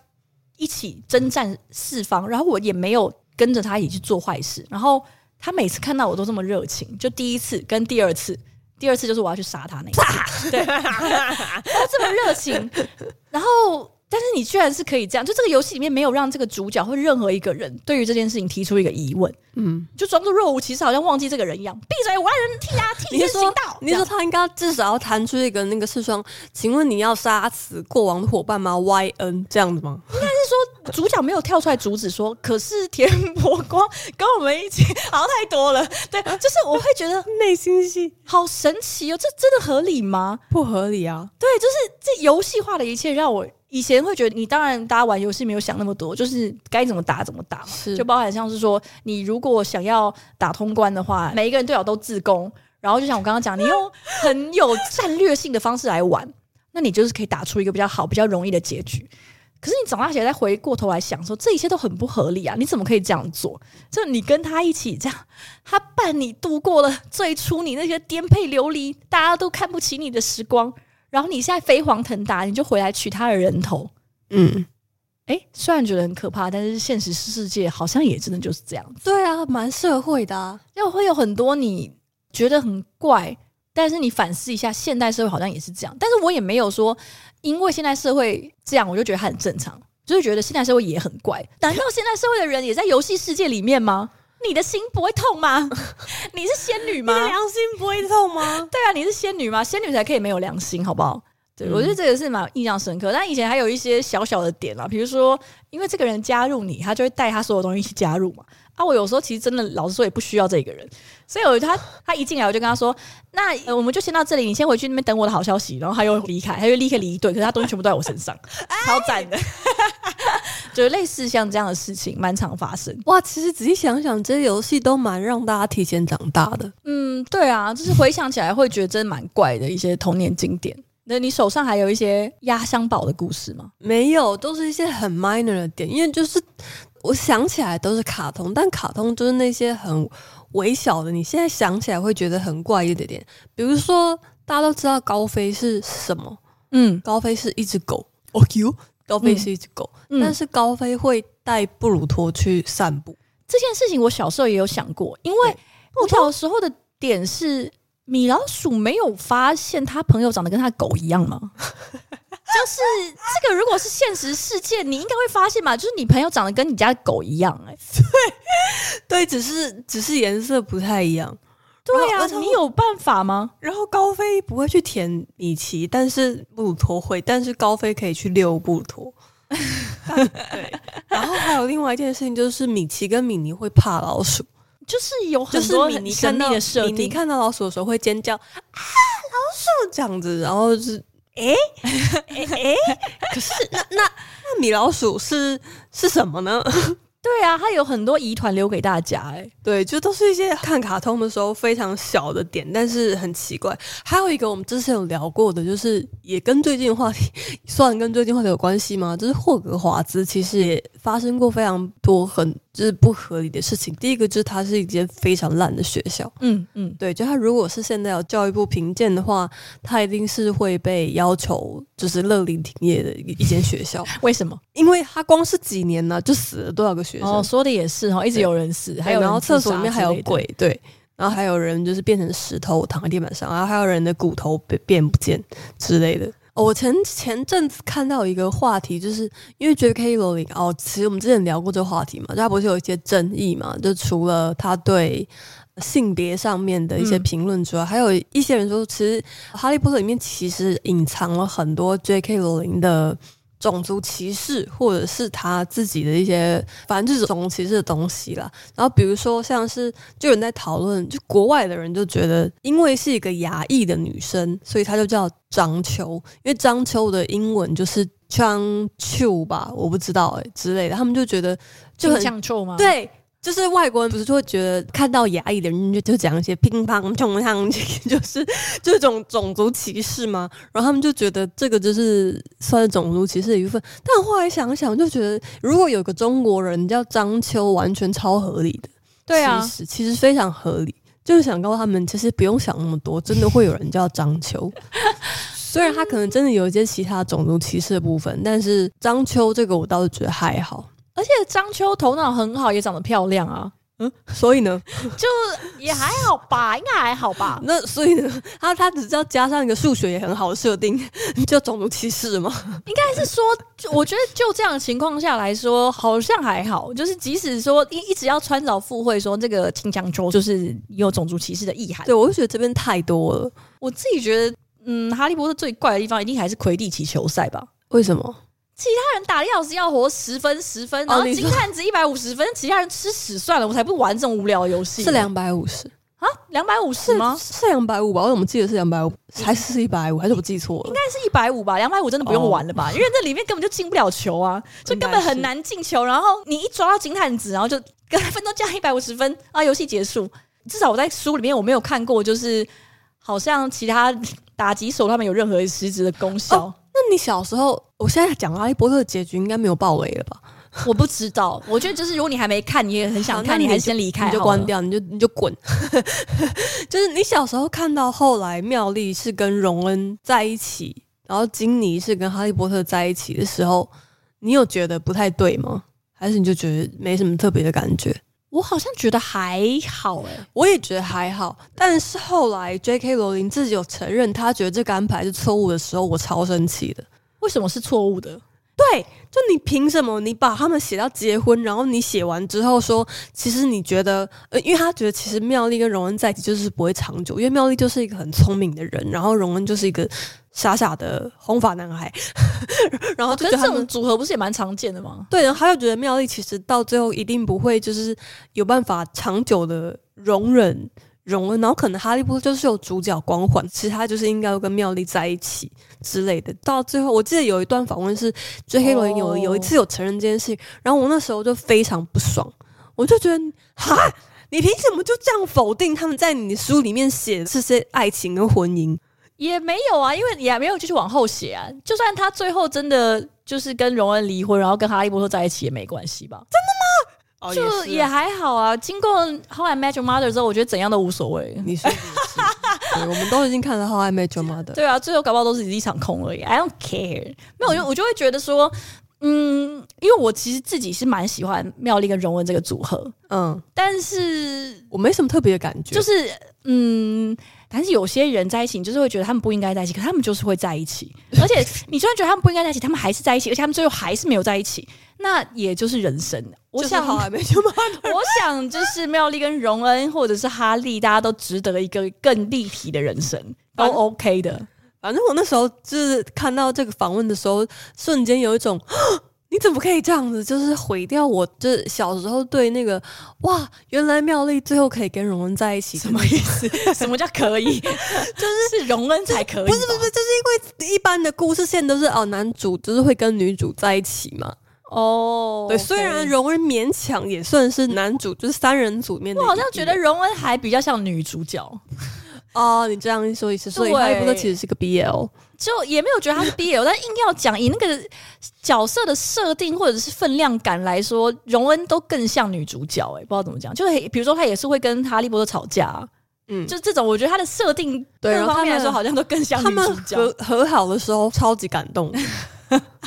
一起征战四方，然后我也没有。跟着他一起去做坏事，然后他每次看到我都这么热情，就第一次跟第二次，第二次就是我要去杀他那一次，[laughs] 对，他这么热情，然后但是你居然是可以这样，就这个游戏里面没有让这个主角或任何一个人对于这件事情提出一个疑问，嗯，就装作若无其事，好像忘记这个人一样。闭嘴，我爱人替他替天行道。你说他应该至少要弹出一个那个视窗，请问你要杀死过往的伙伴吗？Y N 这样子吗？应该是说主角没有跳出来阻止说，可是田伯光跟我们一起，好像太多了。对，就是我会觉得 [laughs] 内心戏好神奇哦，这真的合理吗？不合理啊。对，就是这游戏化的一切让我。以前会觉得你当然大家玩游戏没有想那么多，就是该怎么打怎么打嘛，就包含像是说你如果想要打通关的话，每一个人队友都自攻，然后就像我刚刚讲，你用很有战略性的方式来玩，[laughs] 那你就是可以打出一个比较好、比较容易的结局。可是你长大起来再回过头来想说，这一切都很不合理啊！你怎么可以这样做？就你跟他一起这样，他伴你度过了最初你那些颠沛流离，大家都看不起你的时光。然后你现在飞黄腾达，你就回来取他的人头，嗯，哎，虽然觉得很可怕，但是现实世界好像也真的就是这样子。对啊，蛮社会的啊，就会有很多你觉得很怪，但是你反思一下，现代社会好像也是这样。但是我也没有说，因为现代社会这样，我就觉得它很正常，就是觉得现代社会也很怪。难道现代社会的人也在游戏世界里面吗？你的心不会痛吗？[laughs] 你是仙女吗？你良心不会痛吗？[laughs] 对啊，你是仙女吗？仙女才可以没有良心，好不好？对，我觉得这个是蛮印象深刻。但以前还有一些小小的点啊，比如说，因为这个人加入你，他就会带他所有东西一起加入嘛。啊，我有时候其实真的老实说也不需要这个人，所以我他 [laughs] 他一进来我就跟他说：“那、呃、我们就先到这里，你先回去那边等我的好消息。”然后他又离开，他又立刻离队，可是他东西全部都在我身上，超赞的。就类似像这样的事情，蛮常发生。哇，其实仔细想想，这些游戏都蛮让大家提前长大的。嗯，对啊，就是回想起来会觉得真的蛮怪的一些童年经典。那你手上还有一些压箱宝的故事吗？没有，都是一些很 minor 的点，因为就是我想起来都是卡通，但卡通就是那些很微小的，你现在想起来会觉得很怪异的点。比如说，大家都知道高飞是什么？嗯，高飞是一只狗。哦哟。高飞是一只狗，嗯、但是高飞会带布鲁托去散步。这件事情我小时候也有想过，因为我小时候的点是米老鼠没有发现他朋友长得跟他狗一样吗？[laughs] 就是这个，如果是现实世界，你应该会发现嘛，就是你朋友长得跟你家狗一样，欸，哎，[laughs] 对，对，只是只是颜色不太一样。对呀、啊，你有办法吗？然后高飞不会去舔米奇，但是布鲁托会，但是高飞可以去遛布鲁托。对，[laughs] 然后还有另外一件事情，就是米奇跟米妮会怕老鼠，就是有很多米妮看到米妮看到老鼠的时候会尖叫啊，老鼠这样子，然后就是哎哎哎，可是那那那米老鼠是是什么呢？对啊，他有很多疑团留给大家哎，对，就都是一些看卡通的时候非常小的点，但是很奇怪。还有一个我们之前有聊过的，就是也跟最近话题算跟最近话题有关系吗？就是霍格华兹其实也发生过非常多很。就是不合理的事情。第一个就是它是一间非常烂的学校。嗯嗯，对，就它如果是现在有教育部评鉴的话，它一定是会被要求就是勒令停业的一一间学校。[laughs] 为什么？因为它光是几年呢，就死了多少个学生？哦，说的也是哈，一直有人死，还有然后厕所里面还有鬼，对，然后还有人就是变成石头躺在地板上，然后还有人的骨头被变不见之类的。哦，我前前阵子看到一个话题，就是因为 J.K. 罗琳哦，其实我们之前聊过这个话题嘛，就他不是有一些争议嘛？就除了他对性别上面的一些评论之外，嗯、还有一些人说，其实《哈利波特》里面其实隐藏了很多 J.K. 罗琳的。种族歧视，或者是他自己的一些，反正就是种族歧视的东西啦。然后比如说，像是就有人在讨论，就国外的人就觉得，因为是一个亚裔的女生，所以她就叫张秋，因为张秋的英文就是张秋吧，我不知道哎、欸、之类的，他们就觉得就很像臭吗？对。就是外国人不是就会觉得看到亚裔的人就就讲一些乒乓球上 [laughs] 就是这种种族歧视吗？然后他们就觉得这个就是算是种族歧视的一部分。但后来想想，就觉得如果有个中国人叫张秋，完全超合理的。对啊，其实其实非常合理。就是想告诉他们，其实不用想那么多，真的会有人叫张秋。[laughs] 虽然他可能真的有一些其他种族歧视的部分，但是张秋这个我倒是觉得还好。而且张秋头脑很好，也长得漂亮啊。嗯，所以呢，就也还好吧，应该还好吧。[laughs] 那所以呢，他他只是要加上一个数学也很好的设定，[laughs] 就种族歧视吗？应该是说，我觉得就这样的情况下来说，好像还好。就是即使说一一直要穿凿附会，说这个青江州就是有种族歧视的意涵。对，我就觉得这边太多了。我自己觉得，嗯，哈利波特最怪的地方一定还是魁地奇球赛吧？为什么？其他人打的要死要活，十分十分，然后金探子一百五十分，其他人吃屎算了，我才不玩这种无聊的游戏。是两百五十啊？两百五十吗？是两百五吧？我怎么记得是两百五？还是一百五？还是我记错了？应该是一百五吧？两百五真的不用玩了吧？哦、因为这里面根本就进不了球啊，[laughs] 就根本很难进球。然后你一抓到金探子，然后就跟他分都加一百五十分啊，游戏结束。至少我在书里面我没有看过，就是好像其他打击手他们有任何实质的功效。哦那你小时候，我现在讲哈利波特的结局应该没有爆雷了吧？[laughs] 我不知道，我觉得就是如果你还没看，你也很想 [laughs] 看，你还是先离开，你就关掉，你就你就滚。[laughs] 就是你小时候看到后来妙丽是跟荣恩在一起，然后金妮是跟哈利波特在一起的时候，你有觉得不太对吗？还是你就觉得没什么特别的感觉？我好像觉得还好诶、欸，我也觉得还好。但是后来 J.K. 罗琳自己有承认，他觉得这个安排是错误的时候，我超生气的。为什么是错误的？对，就你凭什么？你把他们写到结婚，然后你写完之后说，其实你觉得，呃，因为他觉得其实妙丽跟荣恩在一起就是不会长久，因为妙丽就是一个很聪明的人，然后荣恩就是一个。傻傻的红发男孩，[laughs] 然后就这种组合不是也蛮常见的吗？对，然后他又觉得妙丽其实到最后一定不会就是有办法长久的容忍荣恩，然后可能哈利波特就是有主角光环，其实他就是应该要跟妙丽在一起之类的。到最后，我记得有一段访问是 J.K. 罗琳有有一次有承认这件事情，然后我那时候就非常不爽，我就觉得哈，你凭什么就这样否定他们在你的书里面写的这些爱情跟婚姻？也没有啊，因为你还没有继续往后写啊。就算他最后真的就是跟荣恩离婚，然后跟哈利波特在一起也没关系吧？真的吗？哦、就也还好啊。经过《How I Met Your Mother》之后，我觉得怎样都无所谓。你说 [laughs] 我们都已经看了《How I Met Your Mother》。对啊，最后搞不好都是一场空而已。I don't care。没有，我就我就会觉得说，嗯，因为我其实自己是蛮喜欢妙丽跟荣文这个组合，嗯，但是我没什么特别的感觉，就是嗯。但是有些人在一起，你就是会觉得他们不应该在一起，可他们就是会在一起。而且 [laughs] 你虽然觉得他们不应该在一起，他们还是在一起，而且他们最后还是没有在一起。那也就是人生。我想，好还没就。[laughs] 我想就是妙丽跟荣恩，或者是哈利，大家都值得一个更立体的人生，都 OK 的。反正我那时候就是看到这个访问的时候，瞬间有一种。你怎么可以这样子？就是毁掉我就是小时候对那个哇，原来妙丽最后可以跟荣恩在一起，什么意思？[laughs] 什么叫可以？[laughs] 就是是荣恩才可以？不是不是，就是因为一般的故事线都是哦，男主就是会跟女主在一起嘛。哦，对虽然荣恩勉强也算是男主，就是三人组面的，我好像觉得荣恩还比较像女主角。哦，你这样一说一次，所以哈利波特其实是个 BL，就也没有觉得他是 [laughs] BL，但硬要讲以那个角色的设定或者是分量感来说，荣恩都更像女主角哎、欸，不知道怎么讲，就是比如说他也是会跟哈利波特吵架，嗯，就这种我觉得他的设定各方面来说好像都更像女主角。和和好的时候超级感动，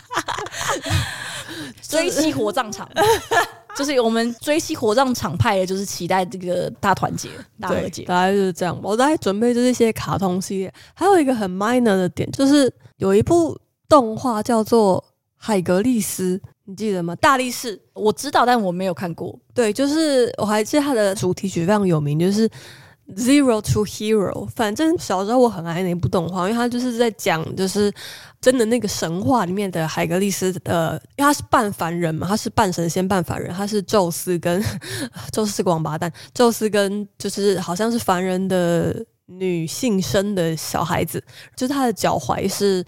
[laughs] 追妻火葬场。[laughs] 就是我们追妻火葬场派的，就是期待这个大团结、大和解，大概就是这样。我在准备就是一些卡通系列，还有一个很 minor 的点，就是有一部动画叫做《海格力斯》，你记得吗？大力士，我知道，但我没有看过。对，就是我还记得它的主题曲非常有名，就是。Zero to Hero，反正小时候我很爱那部动画，因为它就是在讲，就是真的那个神话里面的海格力斯的，因为他是半凡人嘛，他是半神仙半凡人，他是宙斯跟 [laughs] 宙斯是个王八蛋，宙斯跟就是好像是凡人的女性生的小孩子，就是他的脚踝是。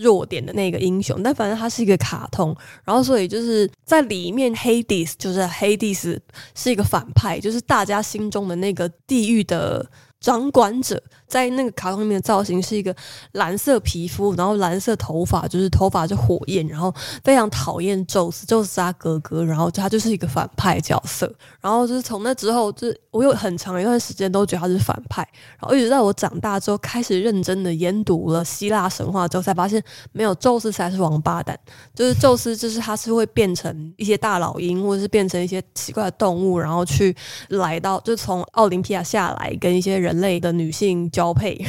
弱点的那个英雄，但反正他是一个卡通，然后所以就是在里面，Hades 就是黑帝斯是一个反派，就是大家心中的那个地狱的掌管者，在那个卡通里面的造型是一个蓝色皮肤，然后蓝色头发，就是头发是火焰，然后非常讨厌宙斯，宙斯是他哥哥，然后他就是一个反派角色。然后就是从那之后，就是我有很长一段时间都觉得他是反派，然后一直到我长大之后开始认真的研读了希腊神话之后，才发现没有宙斯才是王八蛋，就是宙斯就是他是会变成一些大老鹰，或者是变成一些奇怪的动物，然后去来到就从奥林匹亚下来跟一些人类的女性交配，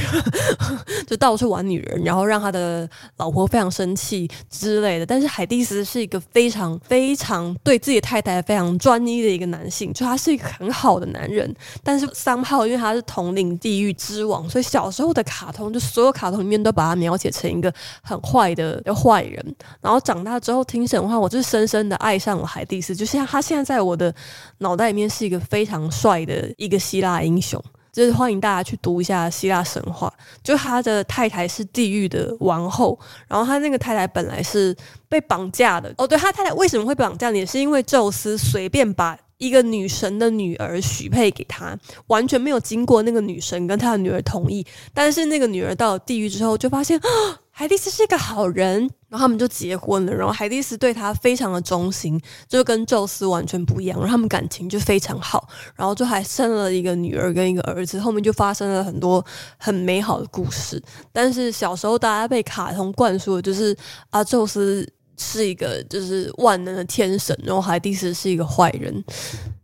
[laughs] 就到处玩女人，然后让他的老婆非常生气之类的。但是海蒂斯是一个非常非常对自己太太非常专一的一个男性，就他是一个很好的男人。但是 somehow 因为他是统领地狱之王，所以小时候的卡通就所有卡通里面都把他描写成一个很坏的坏人。然后长大之后听神话，我就深深的爱上了海蒂斯，就像他现在在我的脑袋里面是一个非常帅的一个希腊英雄。就是欢迎大家去读一下希腊神话。就他的太太是地狱的王后，然后他那个太太本来是被绑架的。哦，对，他太太为什么会绑架你？是因为宙斯随便把一个女神的女儿许配给他，完全没有经过那个女神跟他的女儿同意。但是那个女儿到了地狱之后，就发现啊 [gasps] 海蒂斯是一个好人，然后他们就结婚了。然后海蒂斯对他非常的忠心，就跟宙斯完全不一样。然后他们感情就非常好，然后就还生了一个女儿跟一个儿子。后面就发生了很多很美好的故事。但是小时候大家被卡通灌输的就是啊，宙斯是一个就是万能的天神，然后海蒂斯是一个坏人。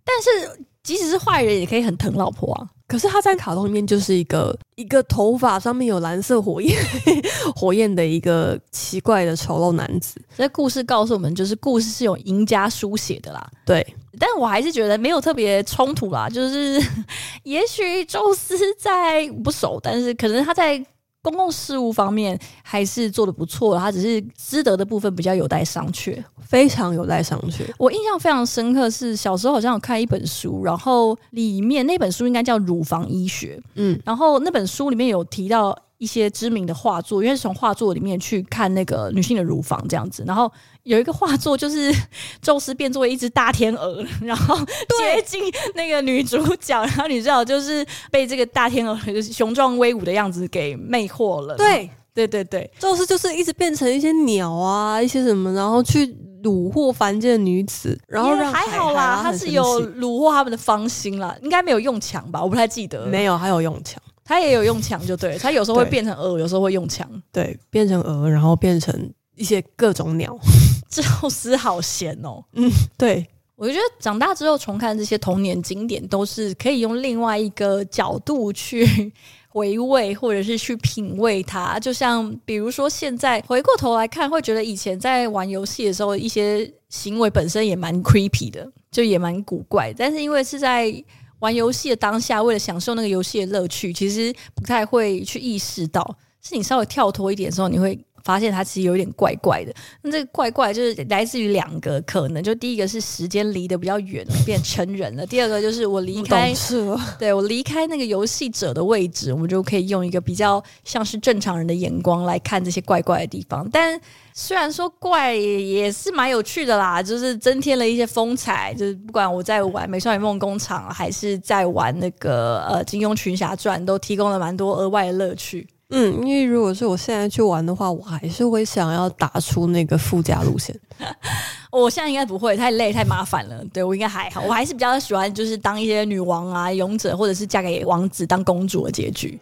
但是即使是坏人，也可以很疼老婆啊。可是他在卡通里面就是一个一个头发上面有蓝色火焰 [laughs] 火焰的一个奇怪的丑陋男子。这故事告诉我们，就是故事是有赢家书写的啦。对，但我还是觉得没有特别冲突啦。就是 [laughs] 也许宙斯在不熟，但是可能他在。公共事务方面还是做的不错，他只是师德的部分比较有待商榷，非常有待商榷。我印象非常深刻是小时候好像有看一本书，然后里面那本书应该叫《乳房医学》，嗯，然后那本书里面有提到。一些知名的画作，因为是从画作里面去看那个女性的乳房这样子，然后有一个画作就是 [laughs] 宙斯变作一只大天鹅，然后 [laughs] 接近那个女主角，然后女主角就是被这个大天鹅就是雄壮威武的样子给魅惑了。对对对对，宙斯就是一直变成一些鸟啊，一些什么，然后去虏获凡间的女子，然后让还好啦，他是有虏获他们的芳心啦，应该没有用强吧？我不太记得，没有，还有用强。他也有用枪，就对，他有时候会变成鹅，有时候会用枪，对，变成鹅，然后变成一些各种鸟。[laughs] 宙斯好闲哦，嗯，对，我就觉得长大之后重看这些童年经典，都是可以用另外一个角度去回味，或者是去品味它。就像比如说，现在回过头来看，会觉得以前在玩游戏的时候，一些行为本身也蛮 creepy 的，就也蛮古怪。但是因为是在玩游戏的当下，为了享受那个游戏的乐趣，其实不太会去意识到，是你稍微跳脱一点的时候，你会发现它其实有点怪怪的。那这个怪怪就是来自于两个可能，就第一个是时间离得比较远，变成人了；[laughs] 第二个就是我离开，[laughs] 对我离开那个游戏者的位置，我们就可以用一个比较像是正常人的眼光来看这些怪怪的地方，但。虽然说怪也是蛮有趣的啦，就是增添了一些风采。就是不管我在玩《美少女梦工厂》，还是在玩那个呃《金庸群侠传》，都提供了蛮多额外的乐趣。嗯，因为如果是我现在去玩的话，我还是会想要打出那个附加路线。[laughs] 我现在应该不会，太累太麻烦了。对，我应该还好，我还是比较喜欢就是当一些女王啊、勇者，或者是嫁给王子当公主的结局。